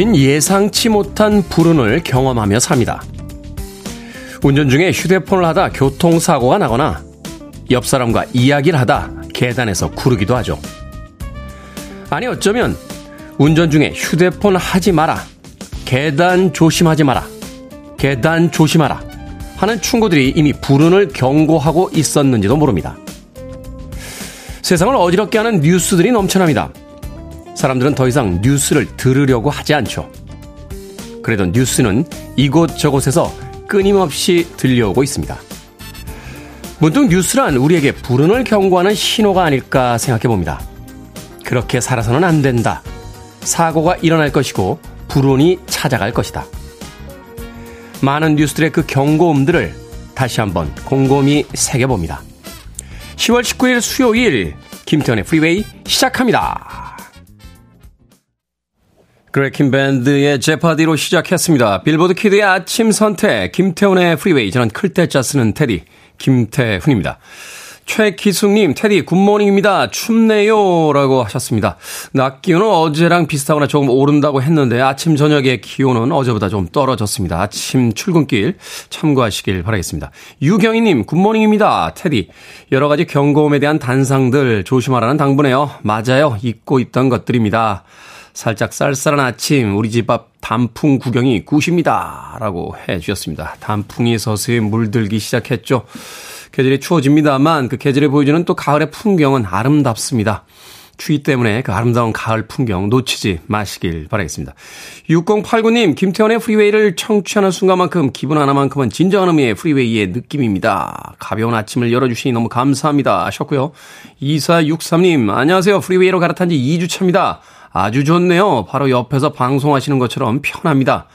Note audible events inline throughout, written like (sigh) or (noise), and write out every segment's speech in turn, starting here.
우린 예상치 못한 불운을 경험하며 삽니다. 운전 중에 휴대폰을 하다 교통사고가 나거나 옆 사람과 이야기를 하다 계단에서 구르기도 하죠. 아니 어쩌면 운전 중에 휴대폰 하지 마라. 계단 조심하지 마라. 계단 조심하라. 하는 충고들이 이미 불운을 경고하고 있었는지도 모릅니다. 세상을 어지럽게 하는 뉴스들이 넘쳐납니다. 사람들은 더 이상 뉴스를 들으려고 하지 않죠. 그래도 뉴스는 이곳저곳에서 끊임없이 들려오고 있습니다. 문득 뉴스란 우리에게 불운을 경고하는 신호가 아닐까 생각해 봅니다. 그렇게 살아서는 안 된다. 사고가 일어날 것이고 불운이 찾아갈 것이다. 많은 뉴스들의 그 경고음들을 다시 한번 곰곰이 새겨봅니다. 10월 19일 수요일 김태훈의 프리웨이 시작합니다. Greg Kihn Band의 Jeopardy로 시작했습니다. 빌보드 키드의 아침 선택 김태훈의 프리웨이 저는 클 태 자 쓰는 테디 김태훈입니다. 최기숙님, 테디, good morning입니다. 춥네요. 라고 하셨습니다. 낮 기온은 어제랑 비슷하거나 조금 오른다고 했는데 아침, 저녁의 기온은 어제보다 좀 떨어졌습니다. 아침 출근길 참고하시길 바라겠습니다. 유경희님, good morning입니다. 테디, 여러 가지 경고음에 대한 단상들 조심하라는 당부네요. 맞아요. 잊고 있던 것들입니다. 살짝 쌀쌀한 아침, 우리 집 앞 단풍 구경이 good입니다. 라고 해 주셨습니다. 단풍이 서서히 물들기 시작했죠. 계절이 추워집니다만 그 계절에 보여주는 또 가을의 풍경은 아름답습니다. 추위 때문에 그 아름다운 가을 풍경 놓치지 마시길 바라겠습니다. 6089님, 김태훈의 프리웨이를 청취하는 순간만큼 기분 하나만큼은 진정한 의미의 freeway의 느낌입니다. 가벼운 아침을 열어주시니 너무 감사합니다. 하셨고요. 2463님, 안녕하세요. 프리웨이로 갈아탄 지 2주 차입니다. 아주 좋네요. 바로 옆에서 방송하시는 것처럼 편합니다.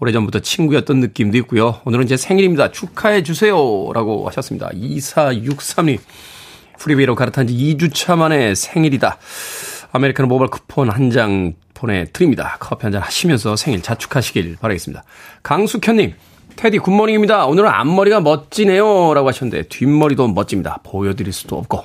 오래전부터 친구였던 느낌도 있고요. 오늘은 제 생일입니다. 축하해 주세요. 라고 하셨습니다. 2463님. 프리웨이로 갈아탄 지 2주차 만에 생일이다. 아메리카노 모바일 쿠폰 한 장 보내드립니다. 커피 한 잔 하시면서 생일 자축하시길 바라겠습니다. 강숙현님. 테디 굿모닝입니다. 오늘은 앞머리가 멋지네요. 라고 하셨는데 뒷머리도 멋집니다. 보여드릴 수도 없고.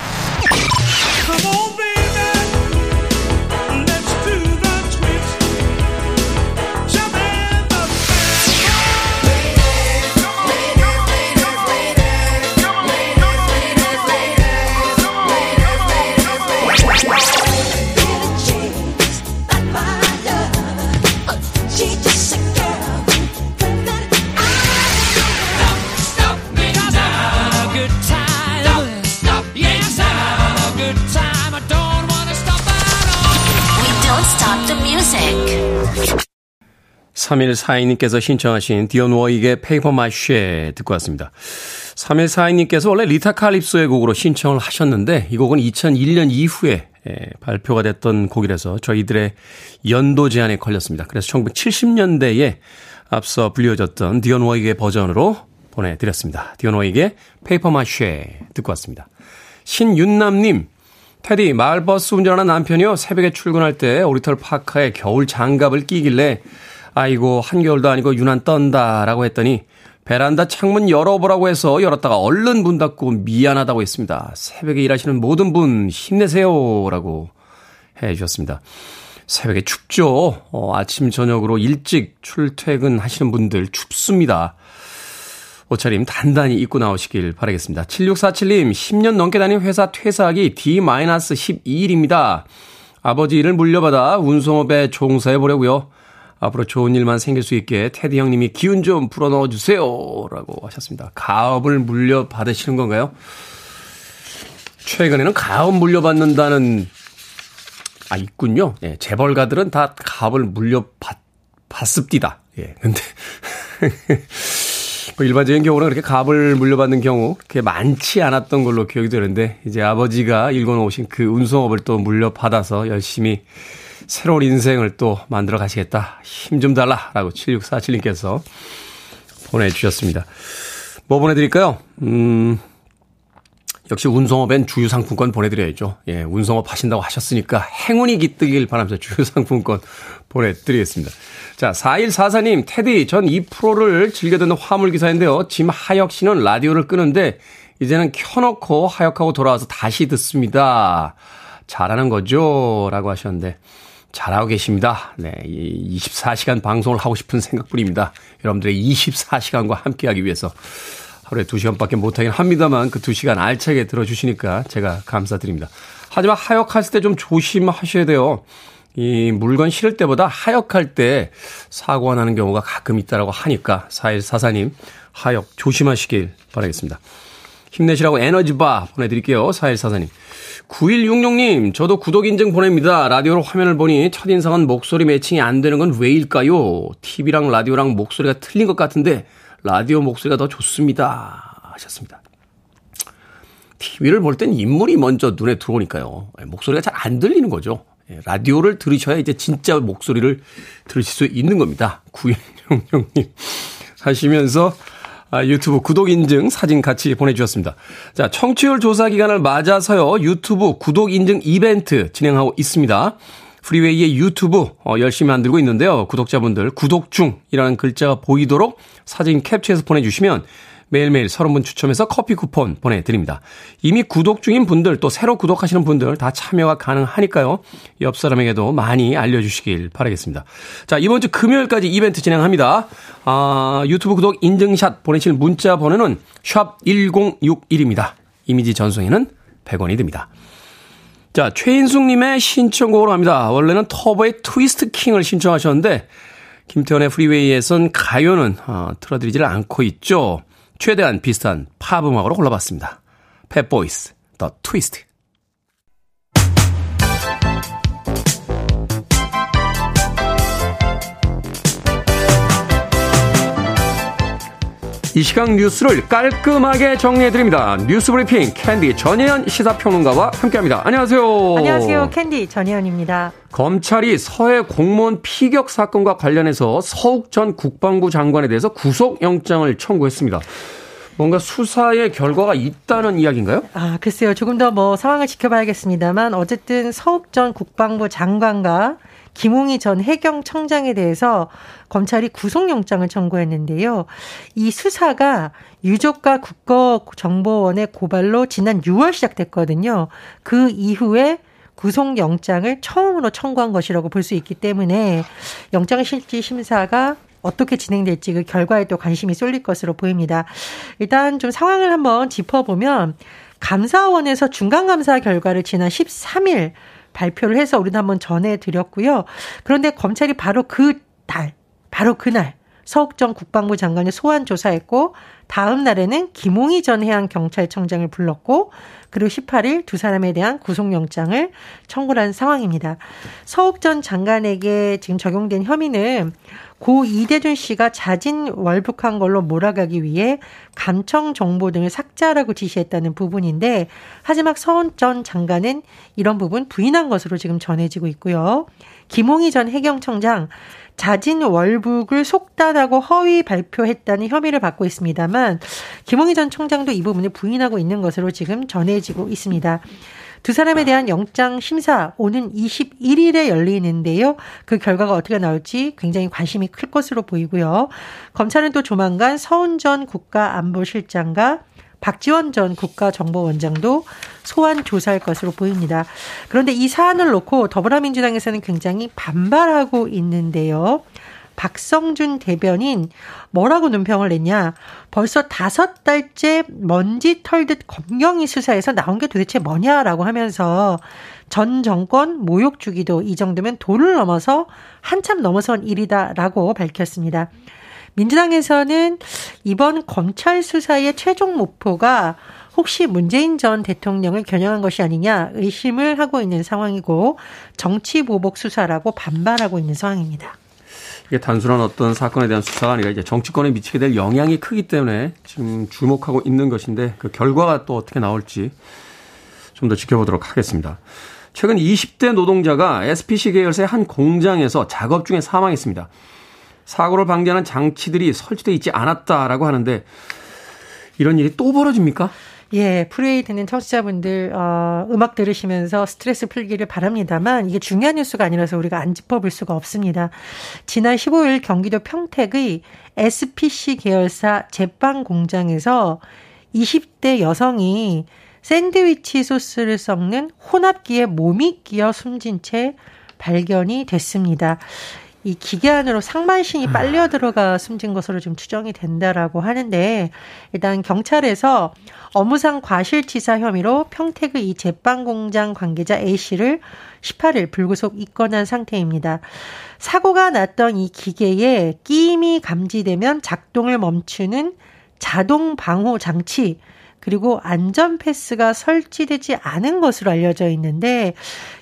3142님께서 신청하신 디온 워익의 Paper Mache 듣고 왔습니다. 3142님께서 원래 리타 칼립소의 곡으로 신청을 하셨는데 이 곡은 2001년 이후에 예, 발표가 됐던 곡이라서 저희들의 연도 제한에 걸렸습니다. 그래서 1970년대에 앞서 불려졌던 디온 워익의 버전으로 보내드렸습니다. 디온 워익의 Paper Mache 듣고 왔습니다. 신윤남님, 테디, 마을버스 운전하는 남편이요. 새벽에 출근할 때 오리털 파카에 겨울 장갑을 끼길래 아이고, 한겨울도 아니고 유난 떤다라고 했더니 베란다 창문 열어보라고 해서 열었다가 얼른 문 닫고 미안하다고 했습니다. 새벽에 일하시는 모든 분 힘내세요. 라고 해 주셨습니다. 새벽에 춥죠. 어, 아침, 저녁으로 일찍 출퇴근 하시는 분들 춥습니다. 옷차림 단단히 입고 나오시길 바라겠습니다. 7647님, 10년 넘게 다닌 회사 퇴사하기 D-12일입니다. 아버지 일을 물려받아 운송업에 종사해 보려고요. 앞으로 좋은 일만 생길 수 있게 테디 형님이 기운 좀 불어넣어 주세요. 라고 하셨습니다. 가업을 물려받으시는 건가요? 최근에는 가업 물려받는다는, 아, 있군요. 예, 재벌가들은 다 가업을 물려받습니다. 예, 근데, (laughs) 뭐 일반적인 경우는 그렇게 갑을 물려받는 경우 그렇게 많지 않았던 걸로 기억이 되는데 이제 아버지가 일궈놓으신 그 운송업을 또 물려받아서 열심히 새로운 인생을 또 만들어 가시겠다. 힘 좀 달라라고 7647님께서 보내주셨습니다. 뭐 보내드릴까요? 음, 역시 운송업엔 주유상품권 보내드려야죠. 예, 운송업 하신다고 하셨으니까 행운이 깃들길 바라면서 주유상품권 보내드리겠습니다. 자, 4144님, 테디, 전 이 프로를 즐겨 듣는 화물기사인데요. 짐 하역 씨는 라디오를 끄는데, 이제는 켜놓고 하역하고 돌아와서 다시 듣습니다. 잘하는 거죠? 라고 하셨는데, 잘하고 계십니다. 네, 24시간 방송을 하고 싶은 생각뿐입니다. 여러분들의 24시간과 함께하기 위해서 하루에 2시간밖에 못하긴 합니다만 그 2시간 알차게 들어주시니까 제가 감사드립니다. 하지만 하역했을 때좀 조심하셔야 돼요. 이 물건 실을 때보다 하역할 때 사고가 나는 경우가 가끔 있다라고 하니까 4144님 하역 조심하시길 바라겠습니다. 힘내시라고 에너지바 보내드릴게요. 4144님. 9166님, 저도 구독 인증 보냅니다. 라디오로 화면을 보니 첫인상은 목소리 매칭이 안 되는 건 왜일까요? TV랑 라디오랑 목소리가 틀린 것 같은데 라디오 목소리가 더 좋습니다. 하셨습니다. TV를 볼 땐 인물이 먼저 눈에 들어오니까요. 예, 목소리가 잘 안 들리는 거죠. 예, 라디오를 들으셔야 이제 진짜 목소리를 들으실 수 있는 겁니다. 9166님. 하시면서 아, 유튜브 구독 인증 사진 같이 보내주셨습니다. 자, 청취율 조사 기간을 맞아서요, 유튜브 구독 인증 이벤트 진행하고 있습니다. 프리웨이의 유튜브 어, 열심히 만들고 있는데요. 구독자분들 구독 중이라는 글자가 보이도록 사진 캡처해서 보내주시면 매일매일 30분 추첨해서 커피 쿠폰 보내드립니다. 이미 구독 중인 분들 또 새로 구독하시는 분들 다 참여가 가능하니까요. 옆 사람에게도 많이 알려주시길 바라겠습니다. 자 이번 주 금요일까지 이벤트 진행합니다. 아, 유튜브 구독 인증샷 보내실 문자 번호는 샵 1061입니다. 이미지 전송에는 100원이 듭니다. 자, 최인숙님의 신청곡으로 합니다. 원래는 터보의 트위스트 킹을 신청하셨는데, 김태훈의 프리웨이에선 가요는 어, 틀어드리지를 않고 있죠. 최대한 비슷한 팝 음악으로 골라봤습니다. Fat Boys, The Twist. 이 시각 뉴스를 깔끔하게 정리해드립니다. 뉴스 브리핑 캔디 전예현 시사평론가와 함께합니다. 안녕하세요. 안녕하세요. 캔디 전예현입니다. 검찰이 서해 공무원 피격 사건과 관련해서 서욱 전 국방부 장관에 대해서 구속영장을 청구했습니다. 뭔가 수사의 결과가 있다는 이야기인가요? 아, 글쎄요. 조금 더 뭐 상황을 지켜봐야겠습니다만 어쨌든 서욱 전 국방부 장관과 김홍희 전 해경청장에 대해서 검찰이 구속영장을 청구했는데요. 이 수사가 유족과 국가정보원의 고발로 지난 6월 시작됐거든요. 그 이후에 구속영장을 처음으로 청구한 것이라고 볼 수 있기 때문에 영장 실질 심사가 어떻게 진행될지 그 결과에 또 관심이 쏠릴 것으로 보입니다. 일단 좀 상황을 한번 짚어보면 감사원에서 중간감사 결과를 지난 13일 발표를 해서 우리도 한번 전해드렸고요. 그런데 검찰이 바로 그 달, 바로 그날 서욱정 국방부 장관이 소환 조사했고 다음 날에는 김홍희 전 해양경찰청장을 불렀고 그리고 18일 두 사람에 대한 구속영장을 청구한 상황입니다. 서욱 전 장관에게 지금 적용된 혐의는 고 이대준 씨가 자진 월북한 걸로 몰아가기 위해 감청 정보 등을 삭제하라고 지시했다는 부분인데 하지만 서훈 전 장관은 이런 부분 부인한 것으로 지금 전해지고 있고요. 김홍희 전 해경청장 자진 월북을 속단하고 허위 발표했다는 혐의를 받고 있습니다만 김홍희 전 청장도 이 부분을 부인하고 있는 것으로 지금 전해지고 있습니다. 두 사람에 대한 영장 심사 오는 21일에 열리는데요. 그 결과가 어떻게 나올지 굉장히 관심이 클 것으로 보이고요. 검찰은 또 조만간 서훈 전 국가안보실장과 박지원 전 국가정보원장도 소환 조사할 것으로 보입니다. 그런데 이 사안을 놓고 더불어민주당에서는 굉장히 반발하고 있는데요. 박성준 대변인 뭐라고 논평을 냈냐. 벌써 다섯 달째 먼지 털듯 검경이 수사에서 나온 게 도대체 뭐냐라고 하면서 전 정권 모욕 주기도 이 정도면 도를 넘어서 한참 넘어선 일이다라고 밝혔습니다. 민주당에서는 이번 검찰 수사의 최종 목표가 혹시 문재인 전 대통령을 겨냥한 것이 아니냐 의심을 하고 있는 상황이고 정치 보복 수사라고 반발하고 있는 상황입니다. 이게 단순한 어떤 사건에 대한 수사가 아니라 이제 정치권에 미치게 될 영향이 크기 때문에 지금 주목하고 있는 것인데 그 결과가 또 어떻게 나올지 좀 더 지켜보도록 하겠습니다. 최근 20대 노동자가 SPC 계열사의 한 공장에서 작업 중에 사망했습니다. 사고를 방지하는 장치들이 설치되어 있지 않았다라고 하는데 이런 일이 또 벌어집니까? 예, 프레이 듣는 청취자분들, 어, 음악 들으시면서 스트레스 풀기를 바랍니다만, 이게 중요한 뉴스가 아니라서 우리가 안 짚어볼 수가 없습니다. 지난 15일 경기도 평택의 SPC 계열사 제빵 공장에서 20대 여성이 샌드위치 소스를 섞는 혼합기에 몸이 끼어 숨진 채 발견이 됐습니다. 이 기계 안으로 상반신이 아. 빨려 들어가 숨진 것으로 좀 추정이 된다라고 하는데 일단 경찰에서 업무상 과실치사 혐의로 평택의 이 제빵 공장 관계자 A 씨를 18일 불구속 입건한 상태입니다. 사고가 났던 이 기계에 끼임이 감지되면 작동을 멈추는 자동 방호 장치 그리고 안전 패스가 설치되지 않은 것으로 알려져 있는데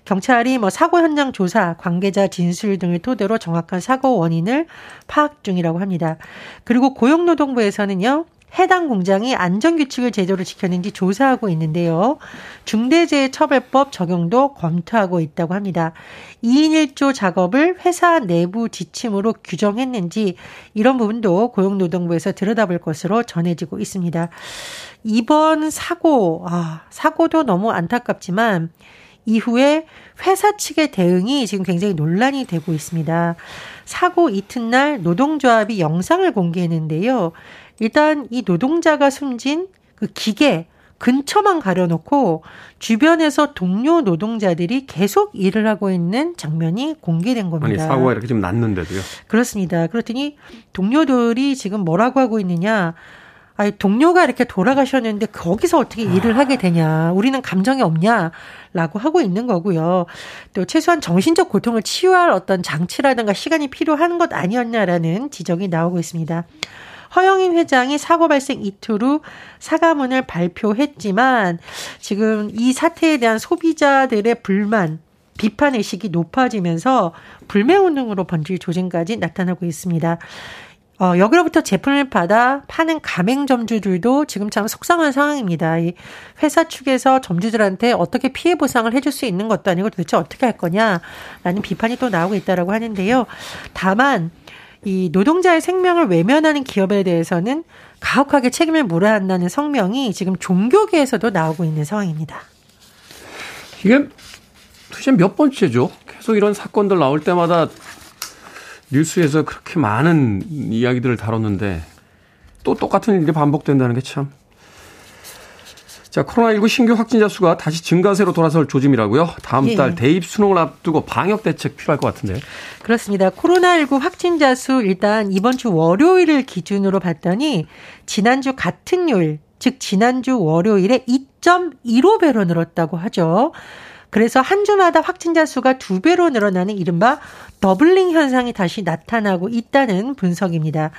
경찰이 뭐 사고 현장 조사, 관계자 진술 등을 토대로 정확한 사고 원인을 파악 중이라고 합니다. 그리고 고용노동부에서는요. 해당 공장이 안전규칙을 제대로 지켰는지 조사하고 있는데요. 중대재해처벌법 적용도 검토하고 있다고 합니다. 2인 1조 작업을 회사 내부 지침으로 규정했는지 이런 부분도 고용노동부에서 들여다볼 것으로 전해지고 있습니다. 이번 사고, 아, 사고도 너무 안타깝지만 이후에 회사 측의 대응이 지금 굉장히 논란이 되고 있습니다. 사고 이튿날 노동조합이 영상을 공개했는데요. 일단 이 노동자가 숨진 그 기계 근처만 가려놓고 주변에서 동료 노동자들이 계속 일을 하고 있는 장면이 공개된 겁니다. 아니 사고가 이렇게 좀 났는데도요? 그렇습니다. 그렇더니 동료들이 지금 뭐라고 하고 있느냐? 아니, 동료가 이렇게 돌아가셨는데 거기서 어떻게 일을 하게 되냐. 우리는 감정이 없냐. 라고 하고 있는 거고요. 또 최소한 정신적 고통을 치유할 어떤 장치라든가 시간이 필요한 것 아니었냐라는 지적이 나오고 있습니다. 허영인 회장이 사고 발생 이틀 후 사과문을 발표했지만 지금 이 사태에 대한 소비자들의 불만 비판 의식이 높아지면서 불매 운동으로 번질 조짐까지 나타나고 있습니다. 어, 여기로부터 제품을 받아 파는 가맹 점주들도 지금 참 속상한 상황입니다. 이 회사 측에서 점주들한테 어떻게 피해 보상을 해줄 수 있는 것도 아니고 도대체 어떻게 할 거냐라는 비판이 또 나오고 있다라고 하는데요. 다만 이 노동자의 생명을 외면하는 기업에 대해서는 가혹하게 책임을 물어야 한다는 성명이 지금 종교계에서도 나오고 있는 상황입니다. 이게 도대체 몇 번째죠? 계속 이런 사건들 나올 때마다 뉴스에서 그렇게 많은 이야기들을 다뤘는데 또 똑같은 일이 반복된다는 게 참. 자, 코로나19 신규 확진자 수가 다시 증가세로 돌아설 조짐이라고요. 다음 예. 달 예. 대입 수능을 앞두고 방역 대책 필요할 것 같은데. 그렇습니다. 코로나19 확진자 수 일단 이번 주 월요일을 기준으로 봤더니 지난주 같은 요일, 즉 지난주 월요일에 2.15배로 늘었다고 하죠. 그래서 한 주마다 확진자 수가 두 배로 늘어나는 이른바 더블링 현상이 다시 나타나고 있다는 분석입니다.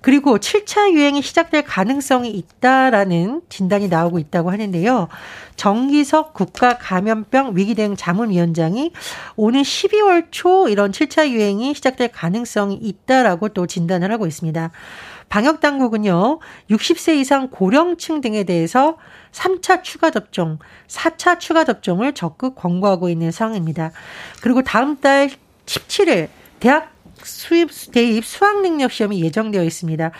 그리고 7차 유행이 시작될 가능성이 있다라는 진단이 나오고 있다고 하는데요. 정기석 국가 감염병 위기대응 자문위원장이 오는 12월 초 이런 7차 유행이 시작될 가능성이 있다라고 또 진단을 하고 있습니다. 방역 당국은요, 60세 이상 고령층 등에 대해서 3차 추가 접종, 4차 추가 접종을 적극 권고하고 있는 상황입니다. 그리고 다음 달 17일 대학 수입 대입 수학 능력 시험이 예정되어 있습니다.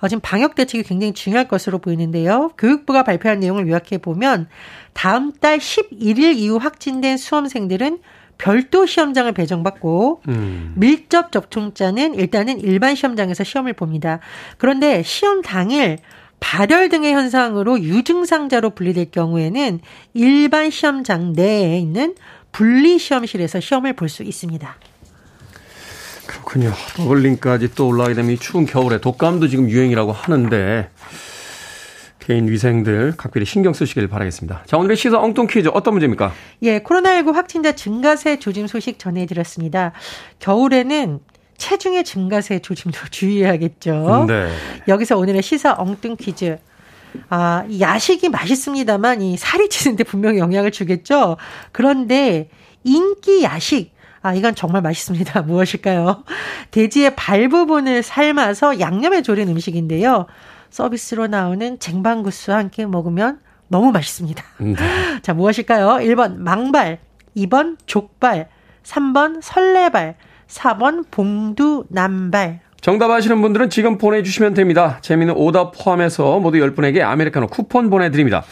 어, 지금 방역 대책이 굉장히 중요할 것으로 보이는데요. 교육부가 발표한 내용을 요약해 보면 다음 달 11일 이후 확진된 수험생들은 별도 시험장을 배정받고 음. 밀접 접촉자는 일단은 일반 시험장에서 시험을 봅니다. 그런데 시험 당일 발열 등의 현상으로 유증상자로 분리될 경우에는 일반 시험장 내에 있는 분리 시험실에서 시험을 볼 수 있습니다. 그렇군요. 더블링까지 또 올라가게 되면 이 추운 겨울에 독감도 지금 유행이라고 하는데 개인 위생들 각별히 신경 쓰시길 바라겠습니다. 자, 오늘의 시사 엉뚱 퀴즈 어떤 문제입니까? 예, 코로나19 확진자 증가세 조짐 소식 전해드렸습니다. 겨울에는 체중의 증가세 조짐도 (laughs) 주의해야겠죠. 네. 여기서 오늘의 시사 엉뚱 퀴즈. 아, 야식이 맛있습니다만 이 살이 찌는데 분명히 영향을 주겠죠. 그런데 인기 야식 아, 이건 정말 맛있습니다. (laughs) 무엇일까요? 돼지의 발 부분을 삶아서 양념에 졸인 음식인데요. 서비스로 나오는 쟁반구스와 함께 먹으면 너무 맛있습니다. 음. (laughs) 자, 무엇일까요? 1번 망발, 2번 족발, 3번 설레발, 4번 봉두 남발. 정답 아시는 분들은 지금 보내주시면 됩니다. 재미는 오답 포함해서 모두 10분에게 아메리카노 쿠폰 보내드립니다.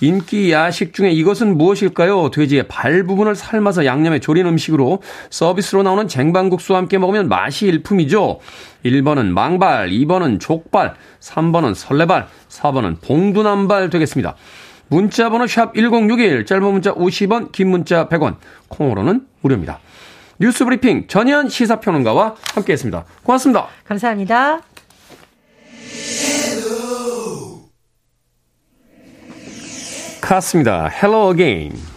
인기 야식 중에 이것은 무엇일까요? 돼지의 발 부분을 삶아서 양념에 졸인 음식으로 서비스로 나오는 쟁반국수와 함께 먹으면 맛이 일품이죠. 1번은 망발, 2번은 족발, 3번은 설레발, 4번은 봉두남발 되겠습니다. 문자 번호 샵 1061, 짧은 문자 50원, 긴 문자 100원, 콩으로는 무료입니다. 뉴스 브리핑 전현 시사평론가와 함께했습니다. 고맙습니다. 감사합니다. 카스입니다. Hello again.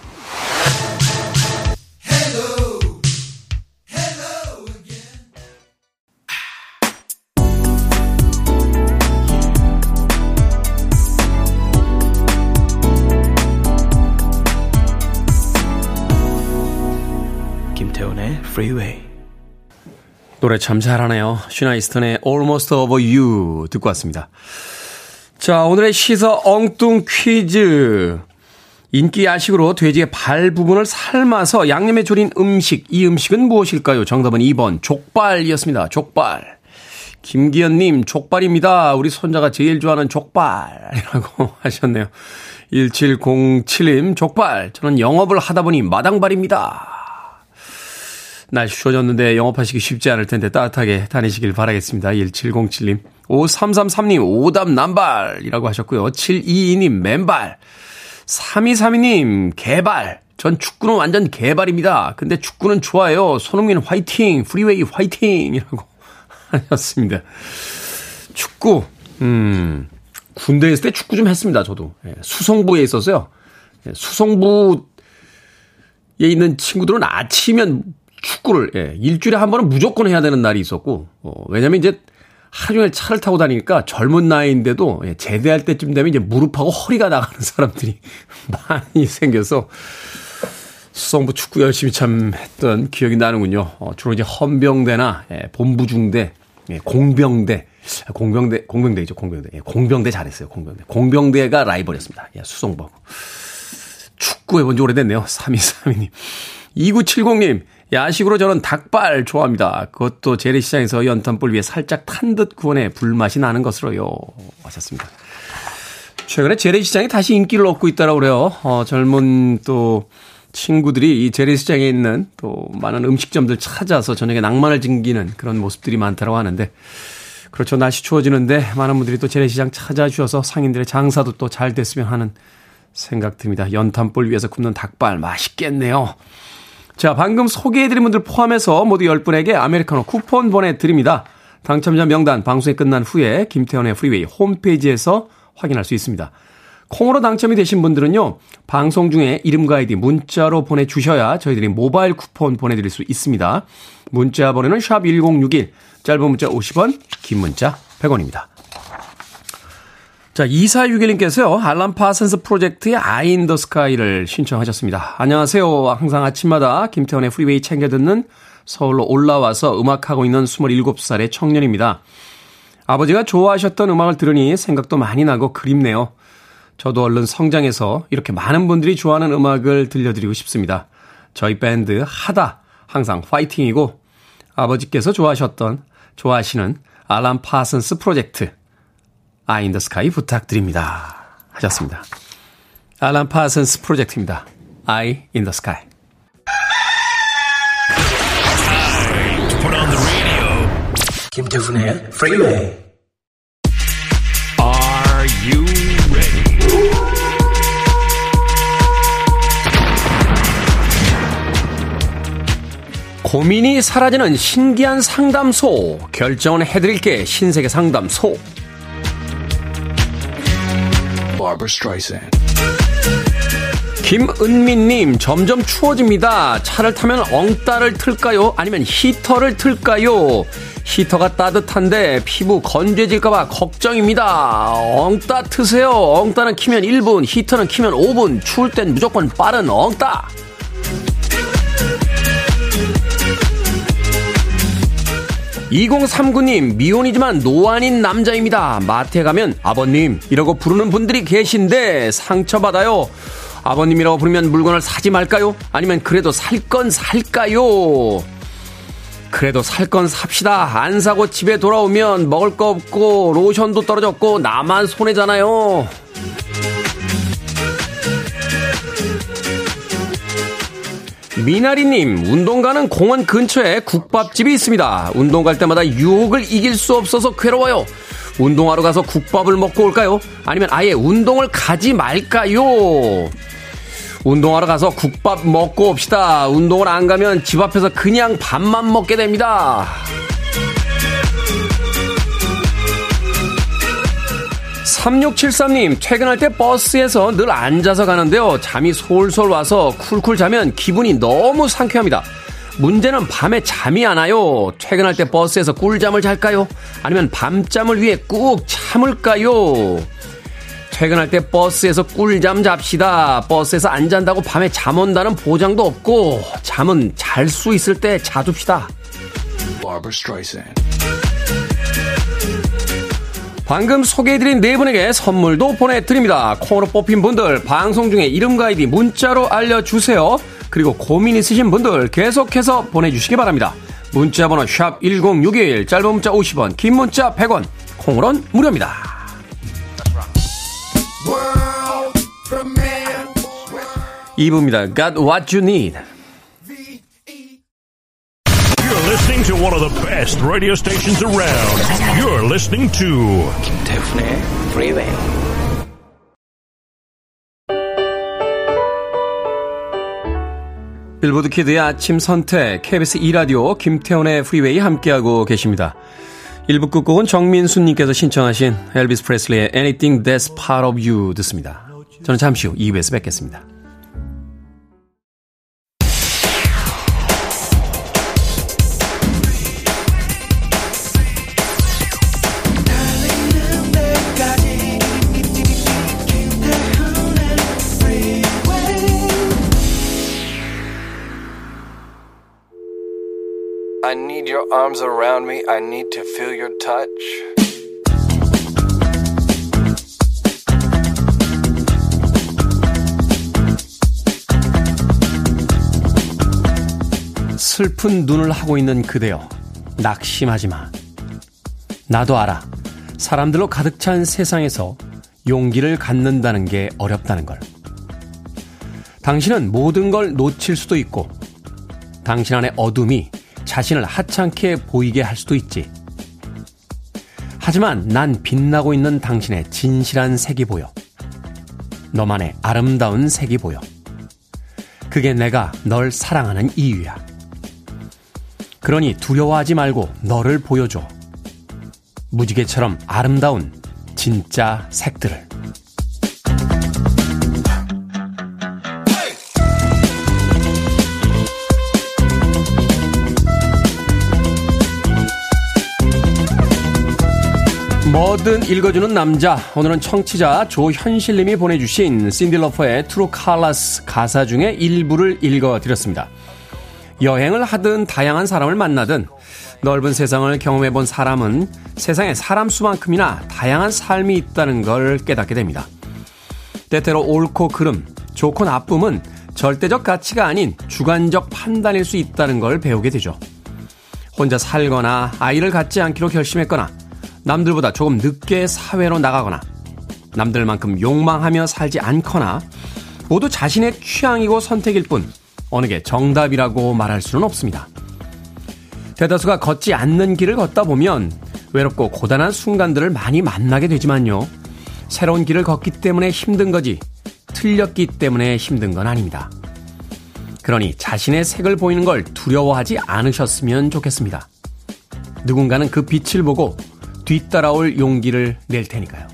Freeway. 노래 참 잘하네요. 쉬나 이스턴의 Almost Over You 듣고 왔습니다. 자, 오늘의 시사 엉뚱 퀴즈. 인기 야식으로 돼지의 발 부분을 삶아서 양념에 졸인 음식. 이 음식은 무엇일까요? 정답은 2번 족발이었습니다. 족발. 김기현님, 족발입니다. 우리 손자가 제일 좋아하는 족발이라고 (laughs) 하셨네요. 1707님, 족발. 저는 영업을 하다 보니 마당발입니다. 날씨 추워졌는데 영업하시기 쉽지 않을 텐데 따뜻하게 다니시길 바라겠습니다. 1707님. 5333님, 오답 남발이라고 하셨고요. 722님, 맨발. 3232님, 개발. 전 축구는 완전 개발입니다. 근데 축구는 좋아요. 손흥민 화이팅! 프리웨이 화이팅! 이라고 (laughs) 하셨습니다. 축구, 음, 군대에 있을 때 축구 좀 했습니다, 저도. 예, 수성부에 있어서요. 예, 수성부에 있는 친구들은 아침이면 축구를, 예, 일주일에 한 번은 무조건 해야 되는 날이 있었고, 어, 왜냐면 이제 하루 종일 차를 타고 다니니까 젊은 나이인데도 예, 제대할 때쯤 되면 이제 무릎하고 허리가 나가는 사람들이 (laughs) 많이 생겨서 수성부 축구 열심히 참 했던 기억이 나는군요. 어, 주로 이제 헌병대나 예, 본부중대, 예, 공병대, 공병대, 공병대이죠, 공병대. 예, 공병대 잘했어요, 공병대. 공병대가 라이벌이었습니다. 예, 수성부. 축구 해본 지 오래됐네요. 3232님. 2970님, 야식으로 저는 닭발 좋아합니다. 그것도 재래시장에서 연탄불 위에 살짝 탄 듯 구워내 불맛이 나는 것으로요. 하셨습니다. 최근에 재래시장이 다시 인기를 얻고 있다라고 그래요. 어, 젊은 또 친구들이 이 재래시장에 있는 또 많은 음식점들 찾아서 저녁에 낭만을 즐기는 그런 모습들이 많다고 하는데 그렇죠. 날씨 추워지는데 많은 분들이 또 재래시장 찾아주셔서 상인들의 장사도 또 잘 됐으면 하는 생각 듭니다. 연탄불 위에서 굽는 닭발 맛있겠네요. 자, 방금 소개해드린 분들 포함해서 모두 10분에게 아메리카노 쿠폰 보내드립니다. 당첨자 명단 방송이 끝난 후에 김태훈의 프리웨이 홈페이지에서 확인할 수 있습니다. 콩으로 당첨이 되신 분들은요, 방송 중에 이름과 아이디 문자로 보내주셔야 저희들이 모바일 쿠폰 보내드릴 수 있습니다. 문자 번호는 샵1061, 짧은 문자 50원, 긴 문자 100원입니다. 자, 2461님께서요, 알란 파슨스 프로젝트의 Eye in the Sky를 신청하셨습니다. 안녕하세요. 항상 아침마다 김태훈의 프리웨이 챙겨 듣는 서울로 올라와서 음악하고 있는 27살의 청년입니다. 아버지가 좋아하셨던 음악을 들으니 생각도 많이 나고 그립네요. 저도 얼른 성장해서 이렇게 많은 분들이 좋아하는 음악을 들려드리고 싶습니다. 저희 밴드 하다 항상 파이팅이고 아버지께서 좋아하셨던 좋아하시는 알란 파슨스 프로젝트 Eye in the Sky 부탁드립니다. 하셨습니다. 알란 파슨스 프로젝트입니다. Eye in the Sky. 김태훈의 프리웨이 Are you ready? 고민이 사라지는 신기한 상담소 결정은 해드릴게 신세계 상담소 Barbara Streisand. 김은미님, 점점 추워집니다. 차를 타면 엉따를 틀까요? 아니면 히터를 틀까요? 히터가 따뜻한데 피부 건조해질까봐 걱정입니다. 엉따 트세요. 엉따는 키면 1분, 히터는 키면 5분. 추울 땐 무조건 빠른 엉따. 2039님, 미혼이지만 노안인 남자입니다. 마트에 가면 아버님, 이러고 부르는 분들이 계신데 상처받아요. 아버님이라고 부르면 물건을 사지 말까요? 아니면 그래도 살 건 살까요? 그래도 살 건 삽시다. 안 사고 집에 돌아오면 먹을 거 없고 로션도 떨어졌고 나만 손해잖아요. 미나리님, 운동 가는 공원 근처에 국밥집이 있습니다. 운동 갈 때마다 유혹을 이길 수 없어서 괴로워요. 운동하러 가서 국밥을 먹고 올까요? 아니면 아예 운동을 가지 말까요? 운동하러 가서 국밥 먹고 옵시다. 운동을 안 가면 집 앞에서 그냥 밥만 먹게 됩니다. 3673님, 퇴근할 때 버스에서 늘 앉아서 가는데요. 잠이 솔솔 와서 쿨쿨 자면 기분이 너무 상쾌합니다. 문제는 밤에 잠이 안 와요. 퇴근할 때 버스에서 꿀잠을 잘까요? 아니면 밤잠을 위해 꾹 참을까요? 퇴근할 때 버스에서 꿀잠 잡시다. 버스에서 안 잔다고 밤에 잠 온다는 보장도 없고, 잠은 잘 수 있을 때 자둡시다. 방금 소개해드린 네 분에게 선물도 보내드립니다. 콩으로 뽑힌 분들 방송 중에 이름과 아이디 문자로 알려주세요. 그리고 고민 있으신 분들 계속해서 보내주시기 바랍니다. 문자번호 샵 1061, 짧은 문자 50원, 긴 문자 100원, 콩으론 무료입니다. 이부입니다. Got what you need. To one of the best radio stations around. You're listening to 김태훈의 Freeway. 빌보드 키드의 아침 선택 KBS 2라디오 김태훈의 프리웨이 함께하고 계십니다. 1부 끝곡은 정민수님께서 신청하신 엘비스 프레슬리의 Anything That's Part of You 듣습니다. 저는 잠시 후 2부에서 뵙겠습니다. Your arms around me. I need to feel your touch. 슬픈 눈을 하고 있는 그대여. 낙심하지 마. 나도 알아. 사람들로 가득 찬 세상에서 용기를 갖는다는 게 어렵다는 걸. 당신은 모든 걸 놓칠 수도 있고, 당신 안의 어둠이 자신을 하찮게 보이게 할 수도 있지. 하지만 난 빛나고 있는 당신의 진실한 색이 보여. 너만의 아름다운 색이 보여. 그게 내가 널 사랑하는 이유야. 그러니 두려워하지 말고 너를 보여줘. 무지개처럼 아름다운 진짜 색들을. 뭐든 읽어주는 남자. 오늘은 청취자 조현실님이 보내주신 신딜러퍼의 트루 칼라스 가사 중에 일부를 읽어드렸습니다. 여행을 하든 다양한 사람을 만나든 넓은 세상을 경험해본 사람은 세상에 사람 수만큼이나 다양한 삶이 있다는 걸 깨닫게 됩니다. 때때로 옳고 그름, 좋고 나쁨은 절대적 가치가 아닌 주관적 판단일 수 있다는 걸 배우게 되죠. 혼자 살거나 아이를 갖지 않기로 결심했거나 남들보다 조금 늦게 사회로 나가거나 남들만큼 욕망하며 살지 않거나 모두 자신의 취향이고 선택일 뿐 어느 게 정답이라고 말할 수는 없습니다. 대다수가 걷지 않는 길을 걷다 보면 외롭고 고단한 순간들을 많이 만나게 되지만요. 새로운 길을 걷기 때문에 힘든 거지 틀렸기 때문에 힘든 건 아닙니다. 그러니 자신의 색을 보이는 걸 두려워하지 않으셨으면 좋겠습니다. 누군가는 그 빛을 보고 뒤따라올 용기를 낼 테니까요.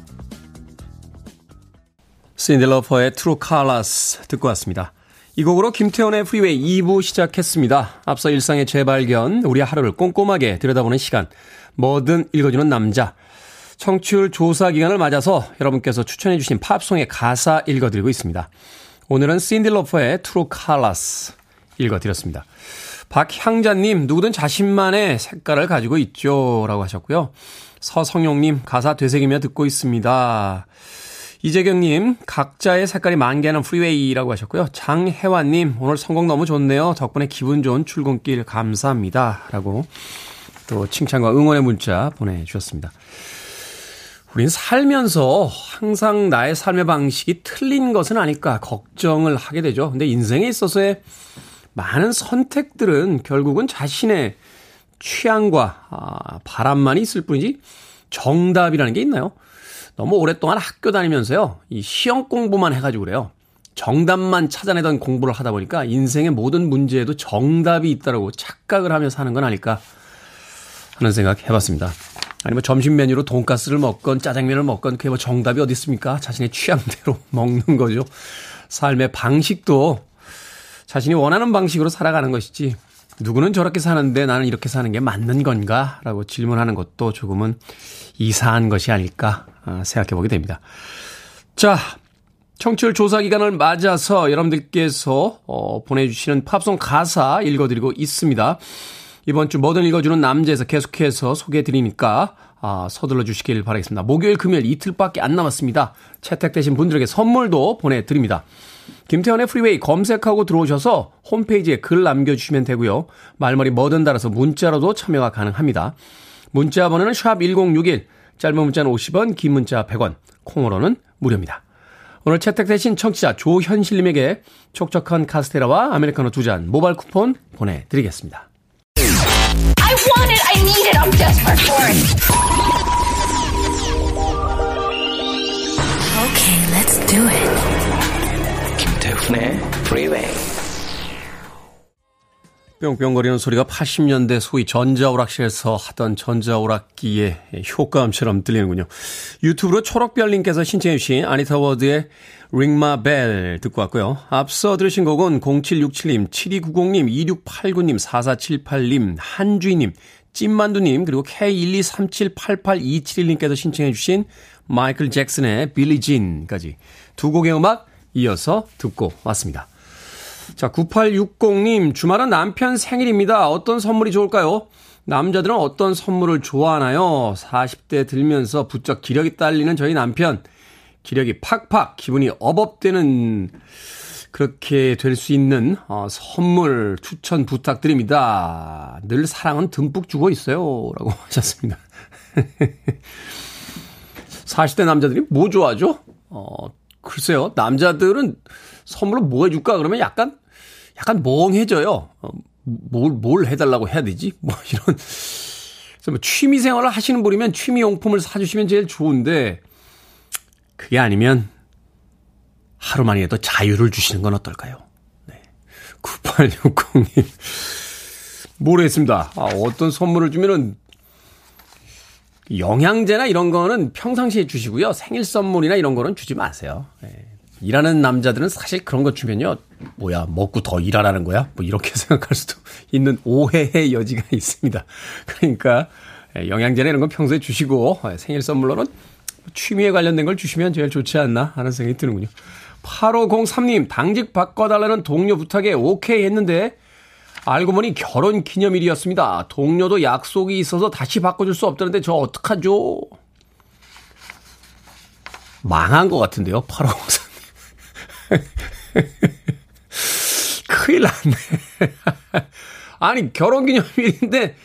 신딜러퍼의 트루 칼라스 듣고 왔습니다. 이 곡으로 김태훈의 프리웨이 2부 시작했습니다. 앞서 일상의 재발견, 우리 하루를 꼼꼼하게 들여다보는 시간, 뭐든 읽어주는 남자. 청취율 조사 기간을 맞아서 여러분께서 추천해주신 팝송의 가사 읽어드리고 있습니다. 오늘은 신딜러퍼의 트루 칼라스 읽어드렸습니다. 박향자님, 누구든 자신만의 색깔을 가지고 있죠. 라고 하셨고요. 서성용님, 가사 되새기며 듣고 있습니다. 이재경님, 각자의 색깔이 만개하는 프리웨이라고 하셨고요. 장혜환님, 오늘 선곡 너무 좋네요. 덕분에 기분 좋은 출근길 감사합니다. 라고 또 칭찬과 응원의 문자 보내주셨습니다. 우린 살면서 항상 나의 삶의 방식이 틀린 것은 아닐까 걱정을 하게 되죠. 근데 인생에 있어서의 많은 선택들은 결국은 자신의 취향과 아, 바람만 있을 뿐이지 정답이라는 게 있나요? 너무 오랫동안 학교 다니면서요, 이 시험 공부만 해가지고 그래요. 정답만 찾아내던 공부를 하다 보니까 인생의 모든 문제에도 정답이 있다라고 착각을 하면서 하는 건 아닐까 하는 생각 해봤습니다. 아니면 점심 메뉴로 돈가스를 먹건 짜장면을 먹건 그게 뭐 정답이 어디 있습니까? 자신의 취향대로 (laughs) 먹는 거죠. 삶의 방식도 자신이 원하는 방식으로 살아가는 것이지 누구는 저렇게 사는데 나는 이렇게 사는 게 맞는 건가? 라고 질문하는 것도 조금은 이상한 것이 아닐까 아, 생각해 보게 됩니다. 자, 청취율 조사 기간을 맞아서 여러분들께서 어, 보내주시는 팝송 가사 읽어드리고 있습니다. 이번 주 뭐든 읽어주는 남자에서 계속해서 소개해드리니까 아, 서둘러 주시길 바라겠습니다. 목요일, 금요일 이틀밖에 안 남았습니다. 채택되신 분들에게 선물도 보내드립니다. 김태훈의 프리웨이 검색하고 들어오셔서 홈페이지에 글 남겨주시면 되고요. 말머리 뭐든 달아서 문자로도 참여가 가능합니다. 문자 번호는 샵 1061, 짧은 문자는 50원, 긴 문자 100원, 콩으로는 무료입니다. 오늘 채택되신 청취자 조현실님에게 촉촉한 카스테라와 아메리카노 두 잔 모바일 쿠폰 보내드리겠습니다. Okay, let's do it. 김태훈의 프리웨이 뿅뿅거리는 소리가 80년대 소위 전자오락실에서 하던 전자오락기의 효과음처럼 들리는군요. 유튜브로 초록별님께서 신청해 주신 아니타 워드의 My Bell 듣고 왔고요. 앞서 들으신 곡은 0767님, 7290님, 2689님, 4478님, 한주희님, 찐만두님, 그리고 K123788271님께서 신청해 주신 마이클 잭슨의 빌리 진까지 두 곡의 음악 이어서 듣고 왔습니다. 자, 9860님, 주말은 남편 생일입니다. 어떤 선물이 좋을까요? 남자들은 어떤 선물을 좋아하나요? 40대 들면서 부쩍 기력이 딸리는 저희 남편. 기력이 팍팍, 기분이 업업되는, 그렇게 될 수 있는, 어, 선물 추천 부탁드립니다. 늘 사랑은 듬뿍 주고 있어요. 라고 (laughs) 하셨습니다. 40대 남자들이 뭐 좋아하죠? 어, 글쎄요. 남자들은 선물로 뭐 해줄까? 그러면 약간, 약간 멍해져요. 어, 뭘, 뭘 해달라고 해야 되지? (laughs) 뭐 이런. 뭐 취미 생활을 하시는 분이면 취미 용품을 사주시면 제일 좋은데, 그게 아니면 하루만이라도 자유를 주시는 건 어떨까요? 네. 9860님. 모르겠습니다. (laughs) 아, 어떤 선물을 주면은 영양제나 이런 거는 평상시에 주시고요. 생일 선물이나 이런 거는 주지 마세요. 네. 일하는 남자들은 사실 그런 거 주면요. 뭐야, 먹고 더 일하라는 거야? 뭐 이렇게 (laughs) 생각할 수도 있는 오해의 여지가 있습니다. 그러니까 예, 영양제나 이런 건 평소에 주시고 예, 생일 선물로는 취미에 관련된 걸 주시면 제일 좋지 않나 하는 생각이 드는군요. 8503님, 당직 바꿔달라는 동료 부탁에 오케이 했는데 알고 보니 결혼 기념일이었습니다. 동료도 약속이 있어서 다시 바꿔줄 수 없다는데 저 어떡하죠? 망한 것 같은데요, 8503님. (laughs) 큰일 났네. 아니, 결혼 기념일인데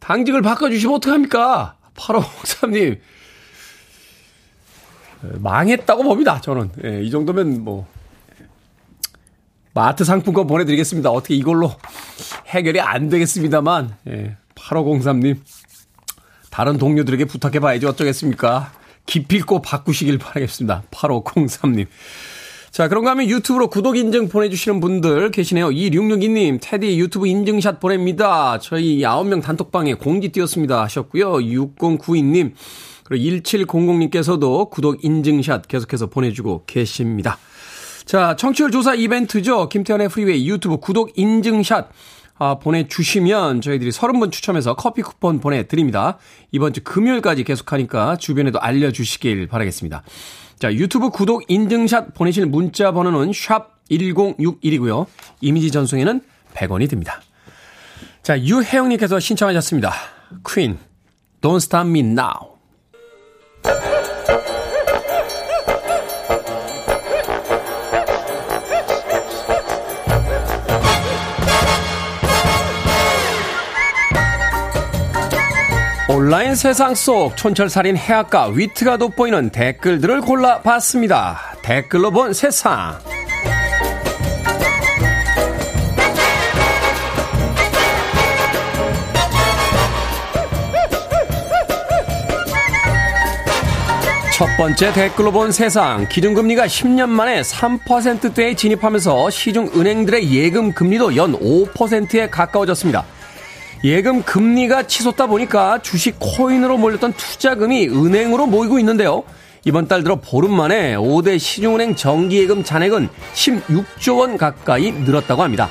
당직을 바꿔주시면 어떡합니까? 8503님. 망했다고 봅니다, 저는. 예, 이 정도면 뭐, 마트 상품권 보내드리겠습니다. 어떻게 이걸로 해결이 안 되겠습니다만, 예, 8503님. 다른 동료들에게 부탁해봐야지 어쩌겠습니까? 기필코 바꾸시길 바라겠습니다. 8503님. 자, 그런가 하면 유튜브로 구독 인증 보내주시는 분들 계시네요. 2662님, 테디 유튜브 인증샷 보냅니다. 저희 9명 단톡방에 공지 띄었습니다. 하셨고요. 6092님, 그리고 1700님께서도 구독 인증샷 계속해서 보내주고 계십니다. 자, 청취율 조사 이벤트죠. 김태훈의 프리웨이 유튜브 구독 인증샷. 아, 보내주시면 저희들이 30분 추첨해서 커피 쿠폰 보내드립니다. 이번 주 금요일까지 계속하니까 주변에도 알려주시길 바라겠습니다. 자, 유튜브 구독 인증샷 보내실 문자 번호는 샵 1061이고요. 이미지 전송에는 100원이 듭니다. 자, 유혜영님께서 신청하셨습니다. 퀸, Don't Stop Me Now. 온라인 세상 속 촌철살인 해악과 위트가 돋보이는 댓글들을 골라봤습니다. 댓글로 본 세상. 첫 번째 댓글로 본 세상. 기준금리가 10년 만에 3%대에 진입하면서 시중 은행들의 예금 금리도 연 5%에 가까워졌습니다. 예금 금리가 치솟다 보니까 주식 코인으로 몰렸던 투자금이 은행으로 모이고 있는데요. 이번 달 들어 보름 만에 5대 시중은행 정기예금 잔액은 16조 원 가까이 늘었다고 합니다.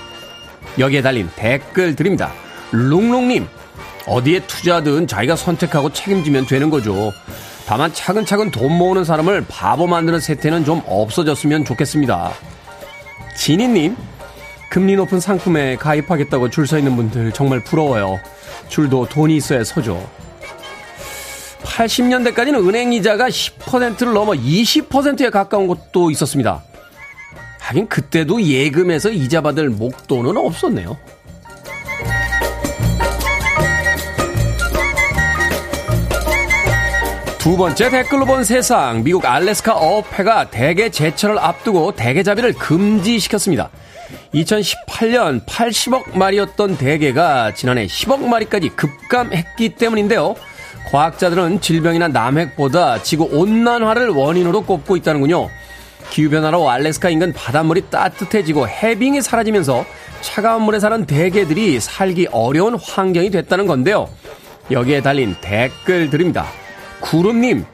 여기에 달린 댓글 드립니다. 롱롱님, 어디에 투자든 자기가 선택하고 책임지면 되는 거죠. 다만 차근차근 돈 모으는 사람을 바보 만드는 세태는 좀 없어졌으면 좋겠습니다. 진희님, 금리 높은 상품에 가입하겠다고 줄 서 있는 분들 정말 부러워요. 줄도 돈이 있어야 서죠. 80년대까지는 은행 이자가 10%를 넘어 20%에 가까운 곳도 있었습니다. 하긴 그때도 예금에서 이자 받을 목돈은 없었네요. 두 번째 댓글로 본 세상. 미국 알래스카 어업회가 대게 제철을 앞두고 대게잡이를 금지시켰습니다. 2018년 80억 마리였던 대게가 지난해 10억 마리까지 급감했기 때문인데요. 과학자들은 질병이나 남핵보다 지구 온난화를 원인으로 꼽고 있다는군요. 기후변화로 알래스카 인근 바닷물이 따뜻해지고 해빙이 사라지면서 차가운 물에 사는 대게들이 살기 어려운 환경이 됐다는 건데요. 여기에 달린 댓글들입니다. 구름님,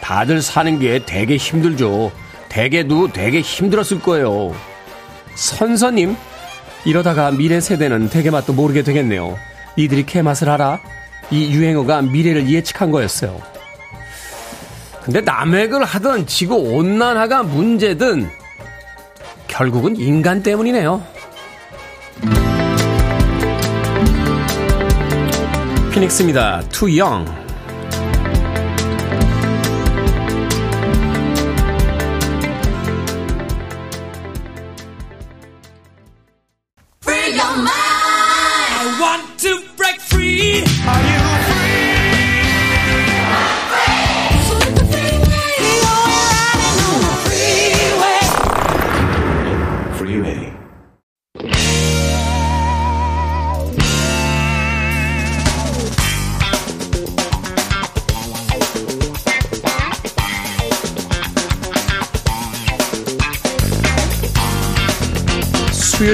다들 사는 게 되게 힘들죠. 대게도 되게 힘들었을 거예요. 선서님, 이러다가 미래 세대는 대게 맛도 모르게 되겠네요. 니들이 개맛을 알아? 이 유행어가 미래를 예측한 거였어요. 근데 남획을 하던 지구 온난화가 문제든 결국은 인간 때문이네요. 피닉스입니다. Young.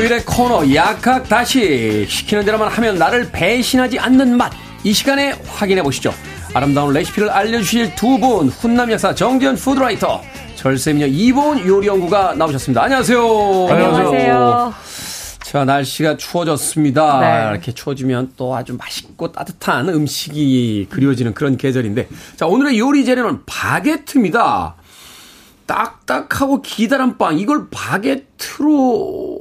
수요일의 코너 약학 다시. 시키는 대로만 하면 나를 배신하지 않는 맛. 이 시간에 확인해 보시죠. 아름다운 레시피를 알려주실 두 분. 훈남 약사 정지현 푸드라이터 절세미녀 이보은 요리연구가 나오셨습니다. 안녕하세요. 안녕하세요. 자 날씨가 추워졌습니다. 네. 이렇게 추워지면 또 아주 맛있고 따뜻한 음식이 그리워지는 그런 계절인데. 자 오늘의 요리 재료는 바게트입니다. 딱딱하고 기다란 빵. 이걸 바게트로